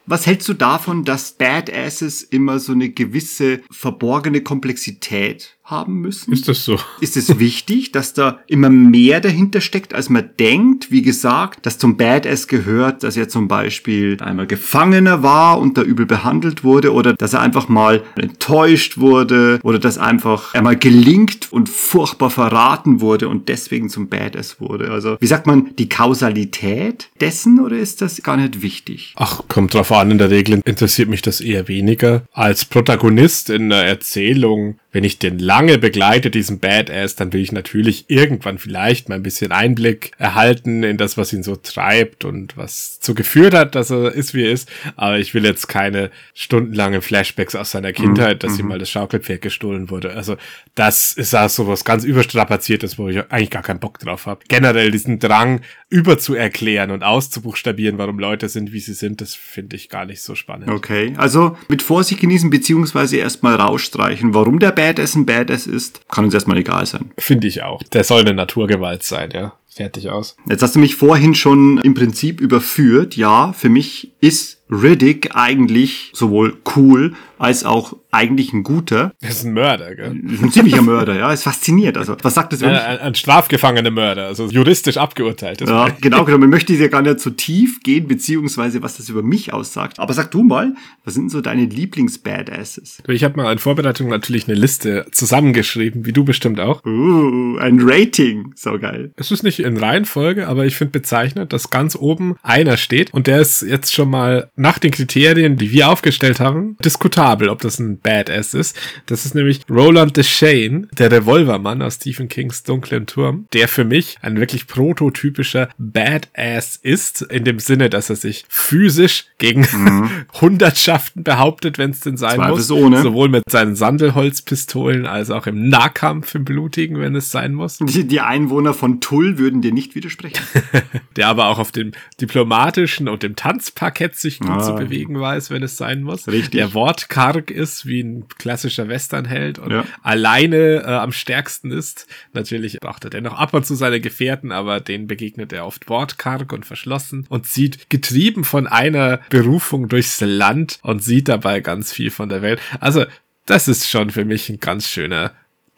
Was hältst du davon, dass Badasses immer so eine gewisse verborgene Komplexität haben müssen? Ist das so? Ist es wichtig, dass da immer mehr dahinter steckt, als man denkt? Wie gesagt, dass zum Badass gehört, dass er zum Beispiel einmal Gefangener war und da übel behandelt wurde oder dass er einfach mal enttäuscht wurde oder dass einfach er mal gelingt und furchtbar verraten wurde und deswegen zum Badass wurde. Also, wie sagt man, die Kausalität dessen oder ist das gar nicht wichtig? Ach, kommt drauf an. In der Regel interessiert mich das eher weniger. Als Protagonist in einer Erzählung wenn ich den lange begleite, diesen Badass, dann will ich natürlich irgendwann vielleicht mal ein bisschen Einblick erhalten in das, was ihn so treibt und was zu geführt hat, dass er ist, wie er ist. Aber ich will jetzt keine stundenlange Flashbacks aus seiner Kindheit, mhm. dass ihm mhm. mal das Schaukelpferd gestohlen wurde. Also das ist auch so was ganz überstrapaziertes, wo ich eigentlich gar keinen Bock drauf habe. Generell diesen Drang, überzuerklären und auszubuchstabieren, warum Leute sind, wie sie sind, das finde ich gar nicht so spannend. Okay, also mit Vorsicht genießen, beziehungsweise erstmal rausstreichen, warum der Badass ein Badass ist, kann uns erstmal egal sein. Finde ich auch. Der soll eine Naturgewalt sein, ja. Fertig aus. Jetzt hast du mich vorhin schon im Prinzip überführt. Ja, für mich ist Riddick eigentlich sowohl cool als auch eigentlich ein guter. Das ist ein Mörder, gell? Ein ziemlicher Mörder, ja. Ist fasziniert. Also, was sagt das ja, ein, ein strafgefangener Mörder, also juristisch abgeurteilt. Ja, genau, genau. Man möchte ja gar nicht so tief gehen, beziehungsweise was das über mich aussagt. Aber sag du mal, was sind so deine Lieblings-Badasses? Ich habe mal in Vorbereitung natürlich eine Liste zusammengeschrieben, wie du bestimmt auch. Uh, ein Rating. So geil. Es ist nicht in Reihenfolge, aber ich finde bezeichnend, dass ganz oben einer steht und der ist jetzt schon mal nach den Kriterien, die wir aufgestellt haben, diskutabel, ob das ein Badass ist. Das ist nämlich Roland Deschain, der Revolvermann aus Stephen Kings Dunklen Turm, der für mich ein wirklich prototypischer Badass ist, in dem Sinne, dass er sich physisch gegen mhm. Hundertschaften behauptet, wenn es denn sein muss. Sowohl mit seinen Sandelholzpistolen als auch im Nahkampf im Blutigen, wenn es sein muss. Die, die Einwohner von Tull würden dir nicht widersprechen. der aber auch auf dem diplomatischen und dem Tanzparkett sich gut ah. zu bewegen weiß, wenn es sein muss. Richtig. Der wortkarg ist, wie ein klassischer Westernheld und ja. alleine äh, am stärksten ist. Natürlich braucht er dennoch ab und zu seine Gefährten, aber denen begegnet er oft wortkarg und verschlossen und sieht getrieben von einer Berufung durchs Land und sieht dabei ganz viel von der Welt. Also, das ist schon für mich ein ganz schöner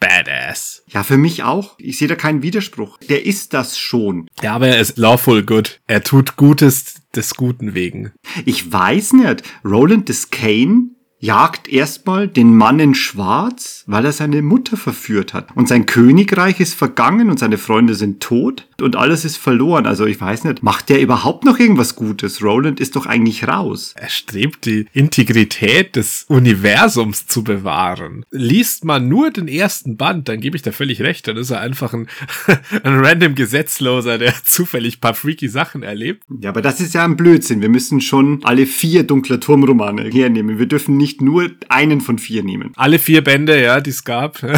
Badass. Ja, für mich auch. Ich sehe da keinen Widerspruch. Der ist das schon. Ja, aber er ist lawful good. Er tut Gutes des Guten wegen. Ich weiß nicht. Roland Descane jagt erstmal den Mann in Schwarz, weil er seine Mutter verführt hat. Und sein Königreich ist vergangen und seine Freunde sind tot und alles ist verloren. Also ich weiß nicht, macht der überhaupt noch irgendwas Gutes? Roland ist doch eigentlich raus. Er strebt die Integrität des Universums zu bewahren. Liest man nur den ersten Band, dann gebe ich da völlig recht, dann ist er einfach ein, ein random Gesetzloser, der zufällig paar freaky Sachen erlebt. Ja, aber das ist ja ein Blödsinn. Wir müssen schon alle vier dunkler Turmromane hernehmen. Wir dürfen nicht nur einen von vier nehmen. Alle vier Bände, ja, die es gab.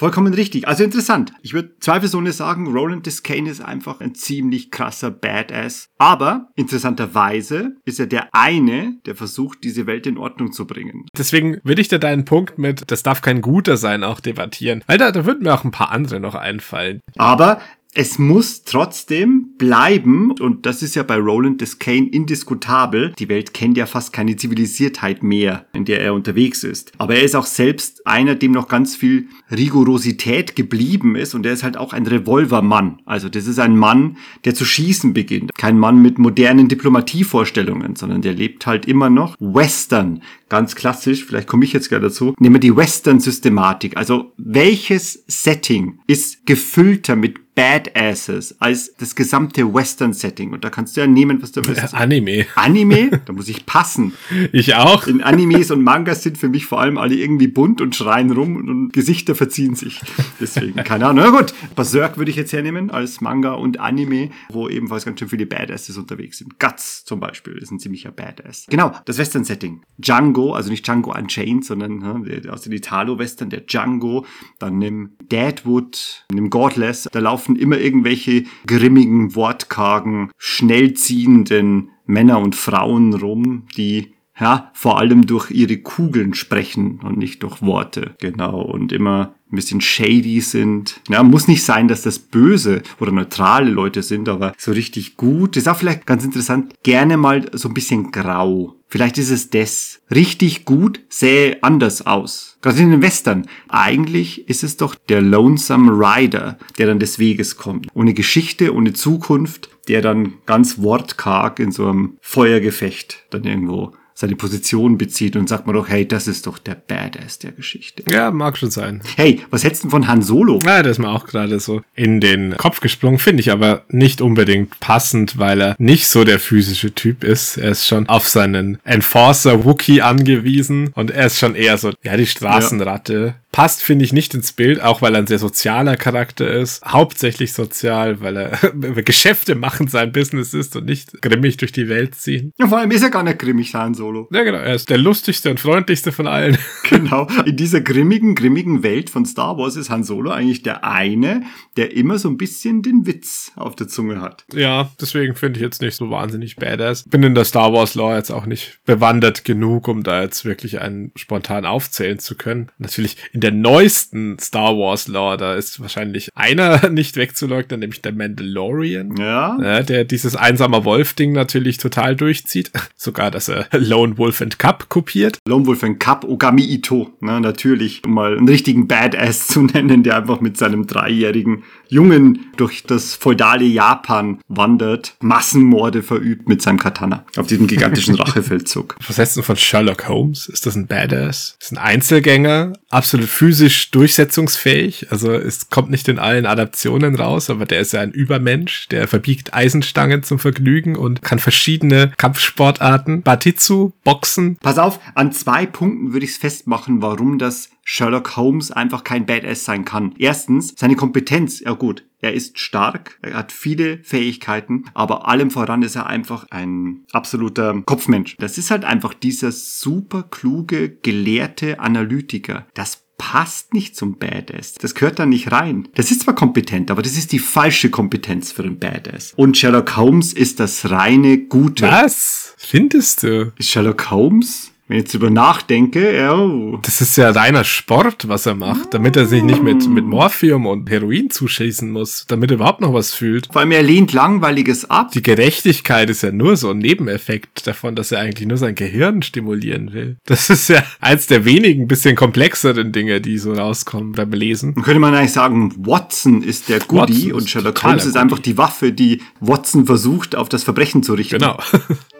Vollkommen richtig. Also interessant. Ich würde zweifelsohne sagen, Roland Descane ist einfach ein ziemlich krasser Badass. Aber interessanterweise ist er der eine, der versucht, diese Welt in Ordnung zu bringen. Deswegen würde ich da deinen Punkt mit, das darf kein guter sein, auch debattieren. Weil da, da würden mir auch ein paar andere noch einfallen. Aber es muss trotzdem bleiben, und das ist ja bei Roland Descane indiskutabel, die Welt kennt ja fast keine Zivilisiertheit mehr, in der er unterwegs ist. Aber er ist auch selbst einer, dem noch ganz viel Rigorosität geblieben ist, und er ist halt auch ein Revolvermann. Also das ist ein Mann, der zu schießen beginnt. Kein Mann mit modernen Diplomatievorstellungen, sondern der lebt halt immer noch Western. Ganz klassisch, vielleicht komme ich jetzt gleich dazu. Nehmen wir die Western-Systematik. Also welches Setting ist gefüllter mit Badasses als das gesamte Western-Setting. Und da kannst du ja nehmen, was du willst. Anime. Anime? Da muss ich passen. Ich auch. In Animes und Mangas sind für mich vor allem alle irgendwie bunt und schreien rum und Gesichter verziehen sich. Deswegen, keine Ahnung. Na gut, Berserk würde ich jetzt hernehmen als Manga und Anime, wo ebenfalls ganz schön viele Badasses unterwegs sind. Guts zum Beispiel ist ein ziemlicher Badass. Genau, das Western-Setting. Django, also nicht Django Unchained, sondern ne, aus den Italo-Western, der Django. Dann nimm Deadwood, nimm Godless. Da laufen laufen immer irgendwelche grimmigen, wortkargen, schnell ziehenden Männer und Frauen rum, die ja, vor allem durch ihre Kugeln sprechen und nicht durch Worte. Genau. Und immer ein bisschen shady sind. Ja, muss nicht sein, dass das böse oder neutrale Leute sind, aber so richtig gut. Ist auch vielleicht ganz interessant. Gerne mal so ein bisschen grau. Vielleicht ist es das. Richtig gut sähe anders aus. Gerade in den Western. Eigentlich ist es doch der Lonesome Rider, der dann des Weges kommt. Ohne Geschichte, ohne Zukunft, der dann ganz wortkarg in so einem Feuergefecht dann irgendwo seine Position bezieht und sagt man doch, hey, das ist doch der Badass der Geschichte. Ja, mag schon sein. Hey, was hältst du von Han Solo? Ja, das ist mir auch gerade so in den Kopf gesprungen, finde ich aber nicht unbedingt passend, weil er nicht so der physische Typ ist. Er ist schon auf seinen Enforcer Wookie angewiesen und er ist schon eher so, ja, die Straßenratte. Ja passt, finde ich, nicht ins Bild, auch weil er ein sehr sozialer Charakter ist. Hauptsächlich sozial, weil er Geschäfte machen sein Business ist und nicht grimmig durch die Welt ziehen. Ja, vor allem ist er gar nicht grimmig, Han Solo. Ja, genau. Er ist der lustigste und freundlichste von allen. Genau. In dieser grimmigen, grimmigen Welt von Star Wars ist Han Solo eigentlich der eine, der immer so ein bisschen den Witz auf der Zunge hat. Ja, deswegen finde ich jetzt nicht so wahnsinnig badass. Bin in der Star Wars Lore jetzt auch nicht bewandert genug, um da jetzt wirklich einen spontan aufzählen zu können. Natürlich in in der neuesten Star Wars Lore, da ist wahrscheinlich einer nicht wegzuleugnen, nämlich der Mandalorian. Ja. ja der dieses einsamer Wolf-Ding natürlich total durchzieht. Sogar, dass er Lone Wolf and Cup kopiert. Lone Wolf and Cup, Ogami Ito, ne, natürlich, um mal einen richtigen Badass zu nennen, der einfach mit seinem dreijährigen Jungen durch das feudale Japan wandert, Massenmorde verübt mit seinem Katana auf diesem gigantischen Rachefeldzug. Was heißt denn von Sherlock Holmes? Ist das ein Badass? Ist ein Einzelgänger? Absolut physisch durchsetzungsfähig. Also es kommt nicht in allen Adaptionen raus, aber der ist ja ein Übermensch. Der verbiegt Eisenstangen zum Vergnügen und kann verschiedene Kampfsportarten. Batitsu, Boxen. Pass auf, an zwei Punkten würde ich es festmachen, warum das Sherlock Holmes einfach kein Badass sein kann. Erstens, seine Kompetenz. Ja gut, er ist stark, er hat viele Fähigkeiten, aber allem voran ist er einfach ein absoluter Kopfmensch. Das ist halt einfach dieser super kluge, gelehrte Analytiker. Das passt nicht zum Badass. Das gehört da nicht rein. Das ist zwar kompetent, aber das ist die falsche Kompetenz für einen Badass. Und Sherlock Holmes ist das reine Gute. Was? Findest du? Ist Sherlock Holmes Wenn ich jetzt drüber nachdenke, ja. Oh. Das ist ja reiner Sport, was er macht, damit er sich nicht mit, mit Morphium und Heroin zuschießen muss, damit er überhaupt noch was fühlt. Vor allem er lehnt Langweiliges ab. Die Gerechtigkeit ist ja nur so ein Nebeneffekt davon, dass er eigentlich nur sein Gehirn stimulieren will. Das ist ja eins der wenigen bisschen komplexeren Dinge, die so rauskommen beim Lesen. Dann könnte man eigentlich sagen, Watson ist der Goodie Watson und Sherlock Holmes ist einfach die Waffe, die Watson versucht, auf das Verbrechen zu richten. Genau.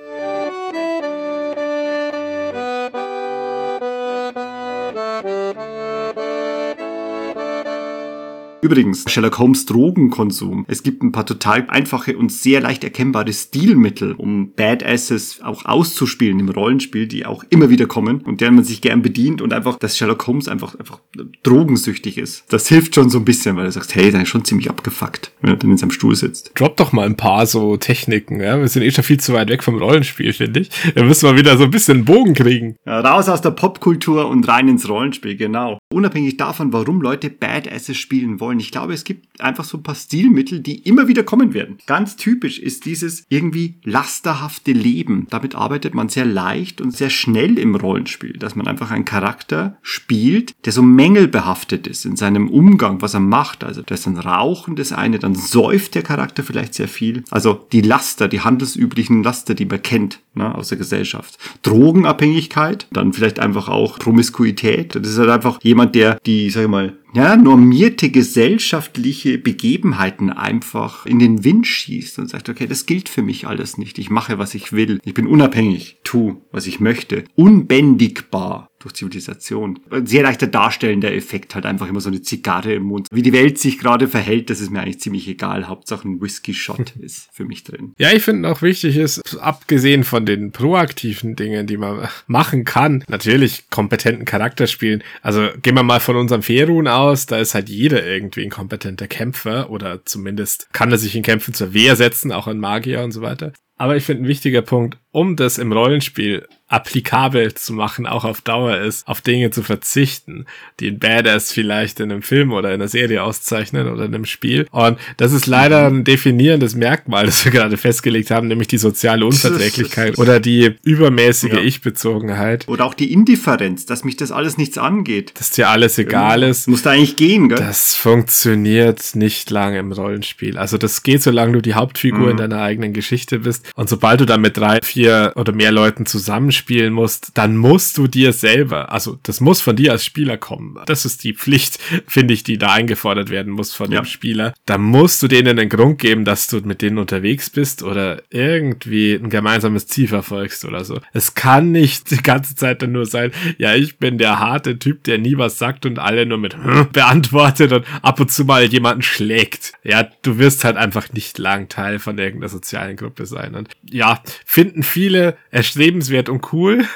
Übrigens, Sherlock Holmes Drogenkonsum. Es gibt ein paar total einfache und sehr leicht erkennbare Stilmittel, um Badasses auch auszuspielen im Rollenspiel, die auch immer wieder kommen und deren man sich gern bedient und einfach, dass Sherlock Holmes einfach, einfach drogensüchtig ist. Das hilft schon so ein bisschen, weil du sagst, hey, der ist schon ziemlich abgefuckt, wenn er dann in seinem Stuhl sitzt. Drop doch mal ein paar so Techniken, ja. Wir sind eh schon viel zu weit weg vom Rollenspiel, finde ich. Da müssen wir wieder so ein bisschen einen Bogen kriegen. Ja, raus aus der Popkultur und rein ins Rollenspiel, genau. Unabhängig davon, warum Leute Badasses spielen wollen, ich glaube, es gibt einfach so ein paar Stilmittel, die immer wieder kommen werden. Ganz typisch ist dieses irgendwie lasterhafte Leben. Damit arbeitet man sehr leicht und sehr schnell im Rollenspiel, dass man einfach einen Charakter spielt, der so mängelbehaftet ist in seinem Umgang, was er macht. Also da ist dann Rauchen das eine, dann säuft der Charakter vielleicht sehr viel. Also die Laster, die handelsüblichen Laster, die man kennt ne, aus der Gesellschaft. Drogenabhängigkeit, dann vielleicht einfach auch Promiskuität. Das ist halt einfach jemand, der die, sag ich mal, ja, normierte gesellschaftliche Begebenheiten einfach in den Wind schießt und sagt, okay, das gilt für mich alles nicht. Ich mache, was ich will. Ich bin unabhängig. Tu, was ich möchte. Unbändigbar durch Zivilisation. Ein sehr leichter darstellender Effekt, halt einfach immer so eine Zigarre im Mund. Wie die Welt sich gerade verhält, das ist mir eigentlich ziemlich egal. Hauptsache ein Whisky-Shot ist für mich drin. Ja, ich finde auch wichtig ist, abgesehen von den proaktiven Dingen, die man machen kann, natürlich kompetenten Charakter spielen. Also gehen wir mal von unserem Ferun aus, da ist halt jeder irgendwie ein kompetenter Kämpfer oder zumindest kann er sich in Kämpfen zur Wehr setzen, auch ein Magier und so weiter. Aber ich finde ein wichtiger Punkt, um das im Rollenspiel applikabel zu machen, auch auf Dauer ist, auf Dinge zu verzichten, die ein Badass vielleicht in einem Film oder in einer Serie auszeichnen oder in einem Spiel. Und das ist leider ein definierendes Merkmal, das wir gerade festgelegt haben, nämlich die soziale Unverträglichkeit oder die übermäßige Ja. Ich-Bezogenheit, Oder auch die Indifferenz, dass mich das alles nichts angeht. dass dir alles egal ist. Muss da eigentlich gehen, gell? Das funktioniert nicht lange im Rollenspiel. Also das geht, solange du die Hauptfigur in deiner eigenen Geschichte bist. Und sobald du dann mit drei, vier oder mehr Leuten zusammenspielen musst, dann musst du dir selber, also das muss von dir als Spieler kommen. Das ist die Pflicht, finde ich, die da eingefordert werden muss von Ja. dem Spieler. Da musst du denen einen Grund geben, dass du mit denen unterwegs bist oder irgendwie ein gemeinsames Ziel verfolgst oder so. Es kann nicht die ganze Zeit dann nur sein, ja, ich bin der harte Typ, der nie was sagt und alle nur mit hm beantwortet und ab und zu mal jemanden schlägt. Ja, du wirst halt einfach nicht lang Teil von irgendeiner sozialen Gruppe sein. Und ja, finden viele erstrebenswert und cool.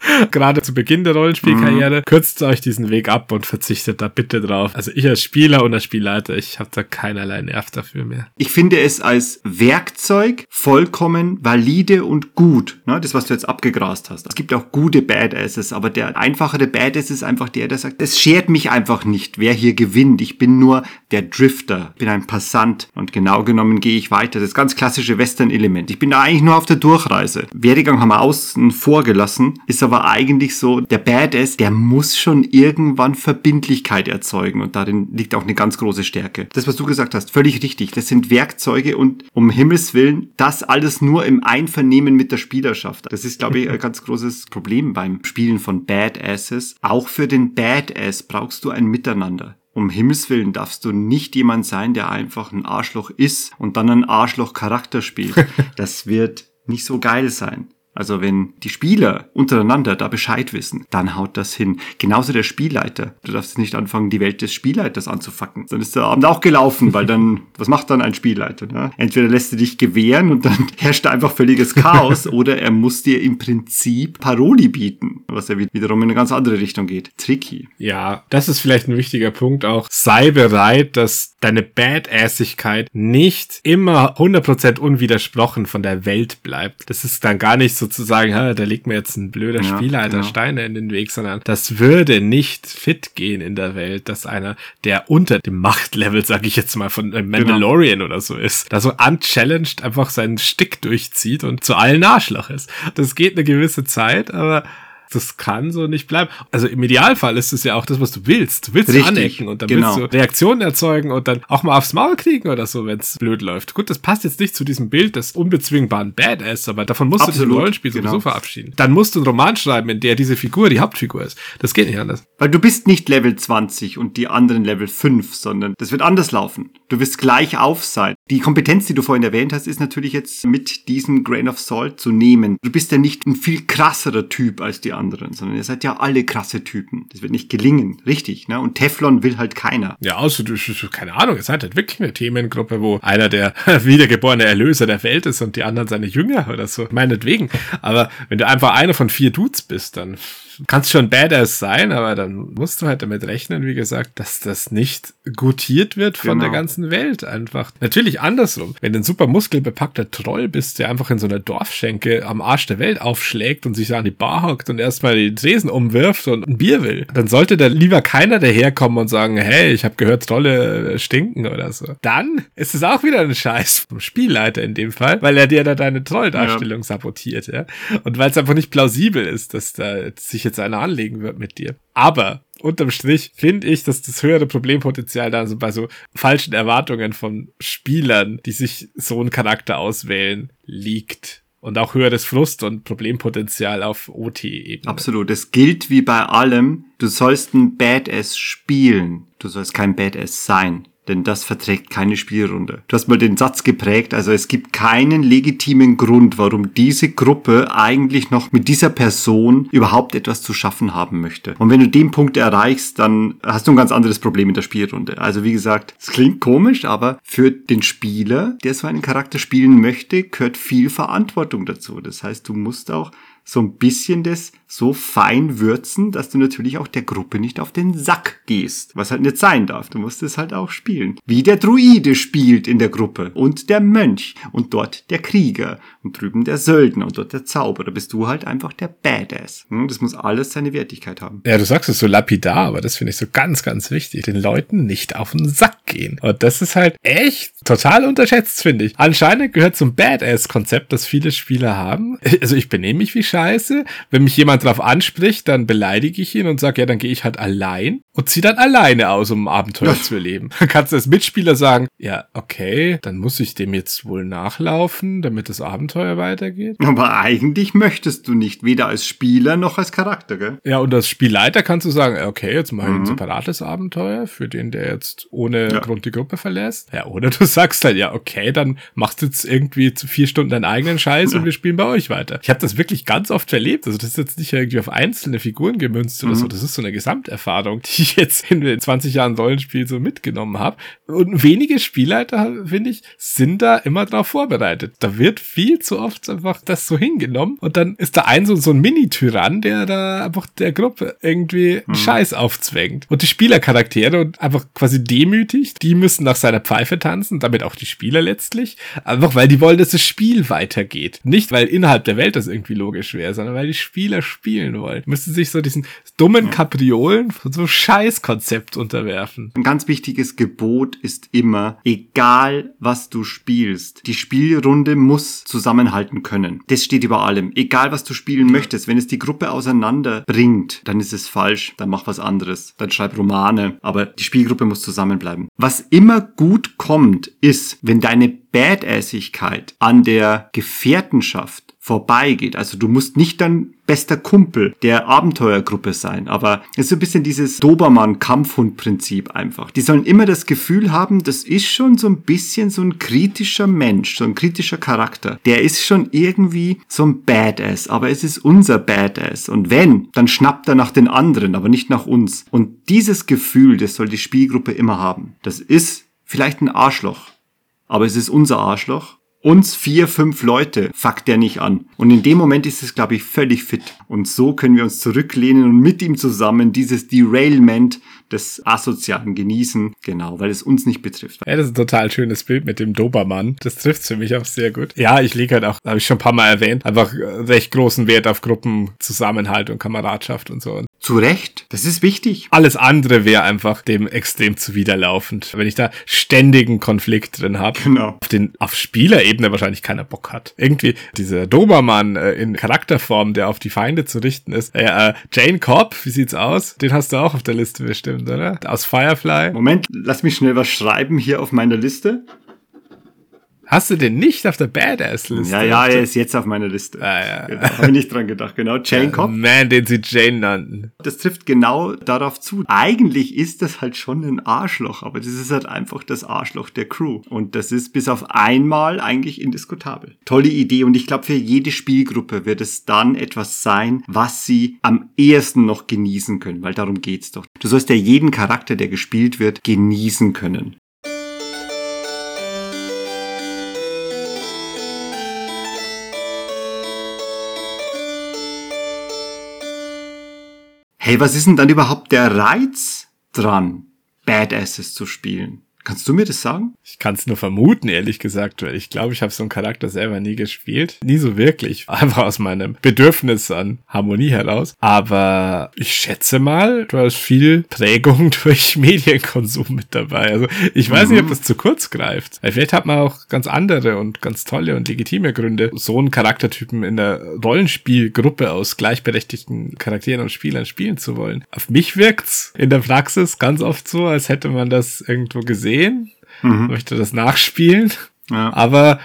Gerade zu Beginn der Rollenspielkarriere, kürzt euch diesen Weg ab und verzichtet da bitte drauf. Also ich als Spieler und als Spielleiter, ich habe da keinerlei Nerv dafür mehr. Ich finde es als Werkzeug vollkommen valide und gut. Ne? Das, was du jetzt abgegrast hast. Es gibt auch gute Badasses, aber der einfachere Badass ist einfach der, der sagt, es schert mich einfach nicht, wer hier gewinnt. Ich bin nur der Drifter, bin ein Passant und genau genommen gehe ich weiter. Das ganz klassische Western-Element. Ich bin da eigentlich nur auf der Durchreise. Werdegang haben wir außen vorgelassen, ist aber eigentlich so, der Badass, der muss schon irgendwann Verbindlichkeit erzeugen und darin liegt auch eine ganz große Stärke. Das, was du gesagt hast, völlig richtig. Das sind Werkzeuge und um Himmels Willen, das alles nur im Einvernehmen mit der Spielerschaft. Das ist, glaube ich, ein ganz großes Problem beim Spielen von Badasses. Auch für den Badass brauchst du ein Miteinander. Um Himmels Willen darfst du nicht jemand sein, der einfach ein Arschloch ist und dann einen Arschloch-Charakter spielt. Das wird nicht so geil sein. Also wenn die Spieler untereinander da Bescheid wissen, dann haut das hin. Genauso der Spielleiter. Du darfst nicht anfangen, die Welt des Spielleiters anzufacken. Dann ist der Abend auch gelaufen, weil dann, was macht dann ein Spielleiter? Ne? Entweder lässt er dich gewähren und dann herrscht da einfach völliges Chaos oder er muss dir im Prinzip Paroli bieten, was ja wiederum in eine ganz andere Richtung geht. Tricky. Ja, das ist vielleicht ein wichtiger Punkt auch. Sei bereit, dass deine Badassigkeit nicht immer 100% unwidersprochen von der Welt bleibt. Das ist dann gar nicht sozusagen, da liegt mir jetzt ein blöder Ja, Spielleiter genau. Steine in den Weg, sondern das würde nicht fit gehen in der Welt, dass einer, der unter dem Machtlevel, sag ich jetzt mal, von einem Mandalorian oder so ist, da so unchallenged einfach seinen Stick durchzieht und zu allen Arschloch ist. Das geht eine gewisse Zeit, aber Das kann so nicht bleiben. Also im Idealfall ist es ja auch das, was du willst. Du willst Richtig, anecken und dann genau. willst du Reaktionen erzeugen und dann auch mal aufs Maul kriegen oder so, wenn es blöd läuft. Gut, das passt jetzt nicht zu diesem Bild des unbezwingbaren Badass, aber davon musst du dich im Absolut, Rollenspiel sowieso genau. verabschieden. Dann musst du einen Roman schreiben, in der diese Figur die Hauptfigur ist. Das geht nicht anders. Weil du bist nicht Level 20 und die anderen Level 5, sondern das wird anders laufen. Du wirst gleich auf sein. Die Kompetenz, die du vorhin erwähnt hast, ist natürlich jetzt mit diesem Grain of Salt zu nehmen. Du bist ja nicht ein viel krasserer Typ als die anderen, sondern ihr seid ja alle krasse Typen. Das wird nicht gelingen, richtig, ne? Und Teflon will halt keiner. Ja, außer du, keine Ahnung, es hat halt wirklich eine Themengruppe, wo einer der wiedergeborene Erlöser der Welt ist und die anderen seine Jünger oder so. Meinetwegen. Aber wenn du einfach einer von vier Dudes bist, dann kannst schon Badass sein, aber dann musst du halt damit rechnen, wie gesagt, dass das nicht gutiert wird von Genau. der ganzen Welt einfach. Natürlich andersrum. Wenn du ein super muskelbepackter Troll bist, der einfach in so einer Dorfschenke am Arsch der Welt aufschlägt und sich da an die Bar hockt und erstmal die Tresen umwirft und ein Bier will, dann sollte da lieber keiner daherkommen und sagen, hey, ich habe gehört, Trolle äh, stinken oder so. Dann ist es auch wieder ein Scheiß vom Spielleiter in dem Fall, weil er dir da deine Trolldarstellung sabotiert, ja. Und weil es einfach nicht plausibel ist, dass da sich jetzt einer anlegen wird mit dir. Aber unterm Strich finde ich, dass das höhere Problempotenzial da so bei so falschen Erwartungen von Spielern, die sich so einen Charakter auswählen, liegt. Und auch höheres Frust- und Problempotenzial auf OT-Ebene. Absolut. Es gilt wie bei allem, du sollst ein Badass spielen. Du sollst kein Badass sein. Denn das verträgt keine Spielrunde. Du hast mal den Satz geprägt, also es gibt keinen legitimen Grund, warum diese Gruppe eigentlich noch mit dieser Person überhaupt etwas zu schaffen haben möchte. Und wenn du den Punkt erreichst, dann hast du ein ganz anderes Problem in der Spielrunde. Also wie gesagt, es klingt komisch, aber für den Spieler, der so einen Charakter spielen möchte, gehört viel Verantwortung dazu. Das heißt, du musst auch so ein bisschen das so fein würzen, dass du natürlich auch der Gruppe nicht auf den Sack gehst. Was halt nicht sein darf. Du musst es halt auch spielen. Wie der Druide spielt in der Gruppe und der Mönch und dort der Krieger und drüben der Söldner und dort der Zauberer. Bist du halt einfach der Badass. Hm, Das muss alles seine Wertigkeit haben. Ja, du sagst es so lapidar, aber das finde ich so ganz, ganz wichtig. Den Leuten nicht auf den Sack gehen. Und das ist halt echt total unterschätzt, finde ich. Anscheinend gehört zum Badass-Konzept, das viele Spieler haben. Also ich benehme mich wie Scheiße. Wenn mich jemand drauf anspricht, dann beleidige ich ihn und sage, ja, dann gehe ich halt allein und zieh dann alleine aus, um ein Abenteuer zu erleben. Dann kannst du als Mitspieler sagen, ja, okay, dann muss ich dem jetzt wohl nachlaufen, damit das Abenteuer weitergeht. Aber eigentlich möchtest du nicht, weder als Spieler noch als Charakter, gell? Ja, und als Spielleiter kannst du sagen, okay, jetzt mache ich ein separates Abenteuer für den, der jetzt ohne Ja. Grund die Gruppe verlässt. Ja, oder du sagst halt, ja, okay, dann machst du jetzt irgendwie zu vier Stunden deinen eigenen Scheiß und wir spielen bei euch weiter. Ich habe das wirklich ganz oft erlebt. Also das ist jetzt nicht irgendwie auf einzelne Figuren gemünzt oder so. Das ist so eine Gesamterfahrung, die ich jetzt in den 20 Jahren Rollenspiel so mitgenommen habe. Und wenige Spielleiter, finde ich, sind da immer drauf vorbereitet. Da wird viel zu oft einfach das so hingenommen und dann ist da ein so, so ein Mini-Tyrann, der da einfach der Gruppe irgendwie einen Scheiß aufzwängt. Und die Spielercharaktere und einfach quasi demütigt, die müssen nach seiner Pfeife tanzen, damit auch die Spieler letztlich. Einfach weil die wollen, dass das Spiel weitergeht. Nicht, weil innerhalb der Welt das irgendwie logisch wäre, sondern weil die Spieler spielen wollen. Müssen sich so diesen dummen Kapriolen von so Scheißkonzept unterwerfen. Ein ganz wichtiges Gebot ist immer, egal was du spielst, die Spielrunde muss zusammenhalten können. Das steht über allem. Egal was du spielen möchtest, wenn es die Gruppe auseinanderbringt, dann ist es falsch, dann mach was anderes, dann schreib Romane, aber die Spielgruppe muss zusammenbleiben. Was immer gut kommt, ist, wenn deine Badassigkeit an der Gefährtenschaft vorbeigeht. Also du musst nicht dein bester Kumpel der Abenteuergruppe sein, aber es ist so ein bisschen dieses Dobermann-Kampfhund-Prinzip einfach. Die sollen immer das Gefühl haben, das ist schon so ein bisschen so ein kritischer Mensch, so ein kritischer Charakter. Der ist schon irgendwie so ein Badass, aber es ist unser Badass. Und wenn, dann schnappt er nach den anderen, aber nicht nach uns. Und dieses Gefühl, das soll die Spielgruppe immer haben. Das ist vielleicht ein Arschloch, aber es ist unser Arschloch uns vier, fünf Leute fuckt er nicht an. Und in dem Moment ist es, glaube ich, völlig fit. Und so können wir uns zurücklehnen und mit ihm zusammen dieses Derailment des Asozialen genießen. Genau, weil es uns nicht betrifft. Ja, das ist ein total schönes Bild mit dem Dobermann. Das trifft für mich auch sehr gut. Ja, ich lege halt auch, habe ich schon ein paar Mal erwähnt, einfach äh, recht großen Wert auf Gruppenzusammenhalt und Kameradschaft und so. Und Zu Recht, das ist wichtig. alles andere wäre einfach dem extrem zuwiderlaufend. Wenn ich da ständigen Konflikt drin habe. Genau. Auf den, auf Spielerebene Ebene wahrscheinlich keiner Bock hat. Irgendwie dieser Dobermann äh, in Charakterform, der auf die Feinde zu richten ist. Äh, äh, Jane Cobb, wie sieht's aus? Den hast du auch auf der Liste bestimmt, oder? Aus Firefly. Moment, lass mich schnell was schreiben hier auf meiner Liste. Hast du den nicht auf der Badass-Liste? Ja, ja, er ist jetzt auf meiner Liste. Ah, ja. Genau, Habe ich nicht dran gedacht, genau. Jane Cobb. Man, den sie Jane nannten. Das trifft genau darauf zu. Eigentlich ist das halt schon ein Arschloch, aber das ist halt einfach das Arschloch der Crew. Und das ist bis auf einmal eigentlich indiskutabel. Tolle Idee und ich glaube, für jede Spielgruppe wird es dann etwas sein, was sie am ehesten noch genießen können, weil darum geht's doch. Du sollst ja jeden Charakter, der gespielt wird, genießen können. Hey, was ist denn dann überhaupt der Reiz dran, Badasses zu spielen? Kannst du mir das sagen? Ich kann es nur vermuten, ehrlich gesagt, weil ich glaube, ich habe so einen Charakter selber nie gespielt. Nie so wirklich. Einfach aus meinem Bedürfnis an Harmonie heraus. Aber ich schätze mal, du hast viel Prägung durch Medienkonsum mit dabei. Also ich weiß mhm. nicht, ob das zu kurz greift. Vielleicht hat man auch ganz andere und ganz tolle und legitime Gründe, so einen Charaktertypen in der Rollenspielgruppe aus gleichberechtigten Charakteren und Spielern spielen zu wollen. Auf mich wirkt's in der Praxis ganz oft so, als hätte man das irgendwo gesehen sehen, mhm. möchte das nachspielen, ja. aber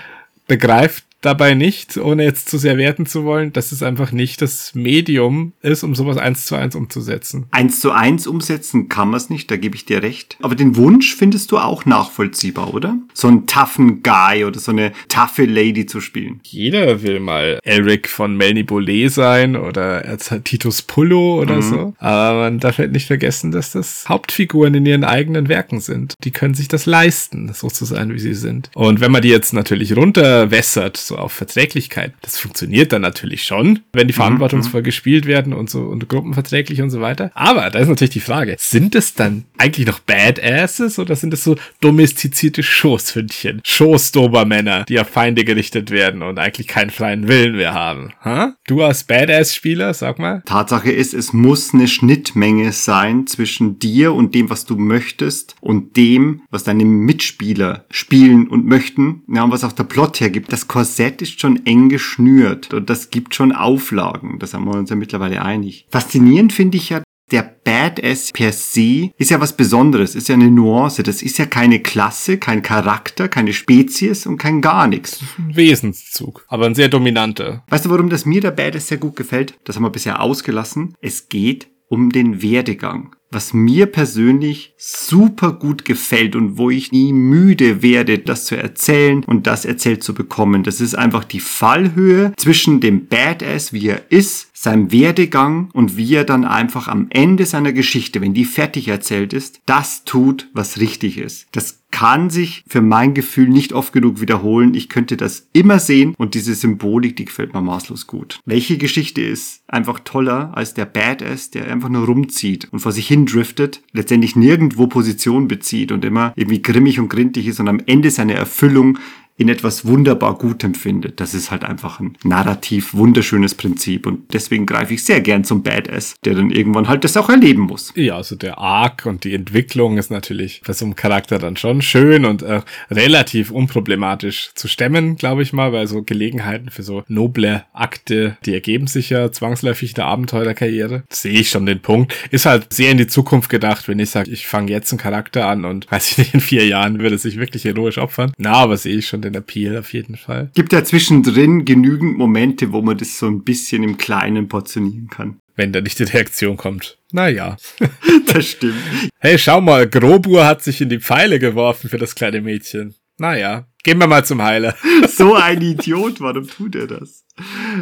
begreift dabei nicht, ohne jetzt zu sehr werten zu wollen, dass es einfach nicht das Medium ist, um sowas eins zu eins umzusetzen. Eins zu eins umsetzen kann man es nicht, da gebe ich dir recht. Aber den Wunsch findest du auch nachvollziehbar, oder? So einen toughen Guy oder so eine toughe Lady zu spielen. Jeder will mal Eric von Melny Bolet sein oder Titus Pullo oder mhm. so. Aber man darf halt nicht vergessen, dass das Hauptfiguren in ihren eigenen Werken sind. Die können sich das leisten, so zu sein, wie sie sind. Und wenn man die jetzt natürlich runterwässert, so auf Verträglichkeit. Das funktioniert dann natürlich schon, wenn die mhm, verantwortungsvoll mhm. gespielt werden und so und gruppenverträglich und so weiter. Aber da ist natürlich die Frage, sind es dann eigentlich noch Badasses oder sind es so domestizierte Schoßhündchen, Schoßdobermänner, die auf Feinde gerichtet werden und eigentlich keinen freien Willen mehr haben? Ha? Du als Badass-Spieler, sag mal. Tatsache ist, es muss eine Schnittmenge sein zwischen dir und dem, was du möchtest und dem, was deine Mitspieler spielen und möchten. Ja, und was auch der Plot hergibt. Das Korsett Korsett ist schon eng geschnürt und das gibt schon Auflagen. Das haben wir uns ja mittlerweile einig. Faszinierend finde ich ja, der Badass per se ist ja was Besonderes, ist ja eine Nuance. Das ist ja keine Klasse, kein Charakter, keine Spezies und kein gar nichts. Ein Wesenszug, aber ein sehr dominanter. Weißt du, warum das mir der Badass sehr gut gefällt? Das haben wir bisher ausgelassen. Es geht um den Werdegang was mir persönlich super gut gefällt und wo ich nie müde werde, das zu erzählen und das erzählt zu bekommen. Das ist einfach die Fallhöhe zwischen dem Badass, wie er ist, seinem Werdegang und wie er dann einfach am Ende seiner Geschichte, wenn die fertig erzählt ist, das tut, was richtig ist. Das kann sich für mein Gefühl nicht oft genug wiederholen. Ich könnte das immer sehen und diese Symbolik, die gefällt mir maßlos gut. Welche Geschichte ist einfach toller als der Badass, der einfach nur rumzieht und vor sich hin driftet, letztendlich nirgendwo Position bezieht und immer irgendwie grimmig und grintig ist und am Ende seine Erfüllung in etwas wunderbar Gutem findet. Das ist halt einfach ein narrativ wunderschönes Prinzip und deswegen greife ich sehr gern zum Badass, der dann irgendwann halt das auch erleben muss. Ja, also der Arc und die Entwicklung ist natürlich bei so einem Charakter dann schon schön und äh, relativ unproblematisch zu stemmen, glaube ich mal, weil so Gelegenheiten für so noble Akte, die ergeben sich ja zwangsläufig der Abenteurerkarriere. Sehe ich schon den Punkt. Ist halt sehr in die Zukunft gedacht, wenn ich sage, ich fange jetzt einen Charakter an und weiß ich nicht, in vier Jahren würde sich wirklich heroisch opfern. Na, aber sehe ich schon den Appeal auf jeden Fall. Gibt ja zwischendrin genügend Momente, wo man das so ein bisschen im Kleinen portionieren kann. Wenn da nicht die Reaktion kommt. Naja. das stimmt. Hey, schau mal, Grobur hat sich in die Pfeile geworfen für das kleine Mädchen. Naja, gehen wir mal zum Heiler. so ein Idiot, warum tut er das?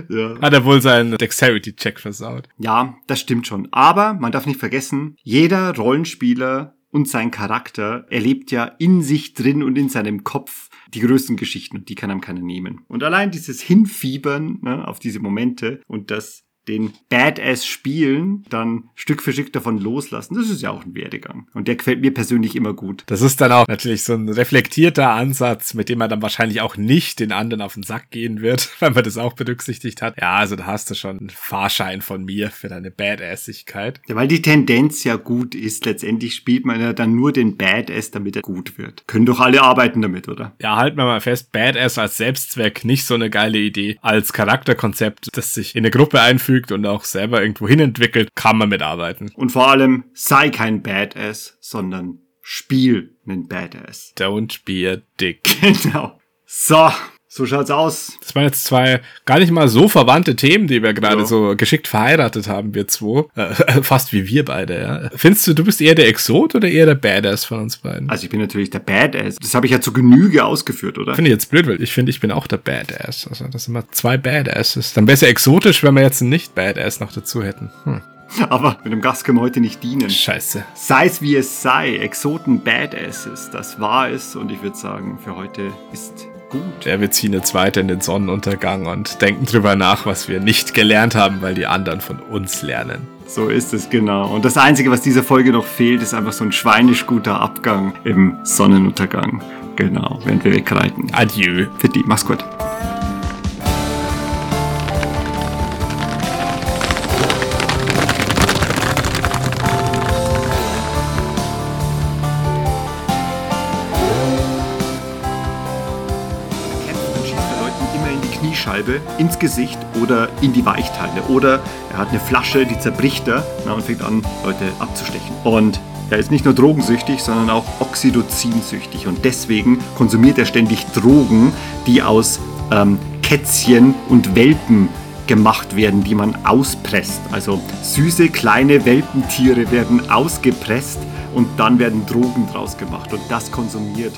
Ja. Hat er wohl seinen Dexterity-Check versaut. Ja, das stimmt schon. Aber man darf nicht vergessen, jeder Rollenspieler und sein Charakter erlebt ja in sich drin und in seinem Kopf die größten Geschichten und die kann einem keiner nehmen. Und allein dieses Hinfiebern ne, auf diese Momente und das den Badass spielen, dann Stück für Stück davon loslassen. Das ist ja auch ein Werdegang. Und der gefällt mir persönlich immer gut. Das ist dann auch natürlich so ein reflektierter Ansatz, mit dem man dann wahrscheinlich auch nicht den anderen auf den Sack gehen wird, weil man das auch berücksichtigt hat. Ja, also da hast du schon einen Fahrschein von mir für deine Badassigkeit. Ja, weil die Tendenz ja gut ist. Letztendlich spielt man ja dann nur den Badass, damit er gut wird. Können doch alle arbeiten damit, oder? Ja, halten wir mal fest, Badass als Selbstzweck nicht so eine geile Idee. Als Charakterkonzept, das sich in eine Gruppe einfügt und auch selber irgendwo hin entwickelt, kann man mitarbeiten. Und vor allem sei kein Badass, sondern spiel einen Badass. Don't be a dick. Genau. So, so schaut's aus. Das waren jetzt zwei gar nicht mal so verwandte Themen, die wir gerade ja. so geschickt verheiratet haben, wir zwei. Äh, fast wie wir beide, ja. Findest du, du bist eher der Exot oder eher der Badass von uns beiden? Also ich bin natürlich der Badass. Das habe ich ja zu Genüge ausgeführt, oder? Finde ich jetzt blöd, weil ich finde, ich bin auch der Badass. Also das sind immer zwei Badasses. Dann wäre es ja exotisch, wenn wir jetzt einen Nicht-Badass noch dazu hätten. Hm. Aber mit dem Gast können wir heute nicht dienen. Scheiße. Sei es wie es sei, Exoten Badasses, das war es. Und ich würde sagen, für heute ist gut. Ja, wir ziehen jetzt weiter in den Sonnenuntergang und denken drüber nach, was wir nicht gelernt haben, weil die anderen von uns lernen. So ist es genau. Und das Einzige, was dieser Folge noch fehlt, ist einfach so ein schweinisch guter Abgang im Sonnenuntergang. Genau, während wir wegreiten. Adieu. Für die. Mach's gut. Kniescheibe ins Gesicht oder in die Weichteile. Oder er hat eine Flasche, die zerbricht er na, und fängt an, Leute abzustechen. Und er ist nicht nur drogensüchtig, sondern auch oxytocinsüchtig. Und deswegen konsumiert er ständig Drogen, die aus ähm, Kätzchen und Welpen gemacht werden, die man auspresst. Also süße kleine Welpentiere werden ausgepresst und dann werden Drogen draus gemacht. Und das konsumiert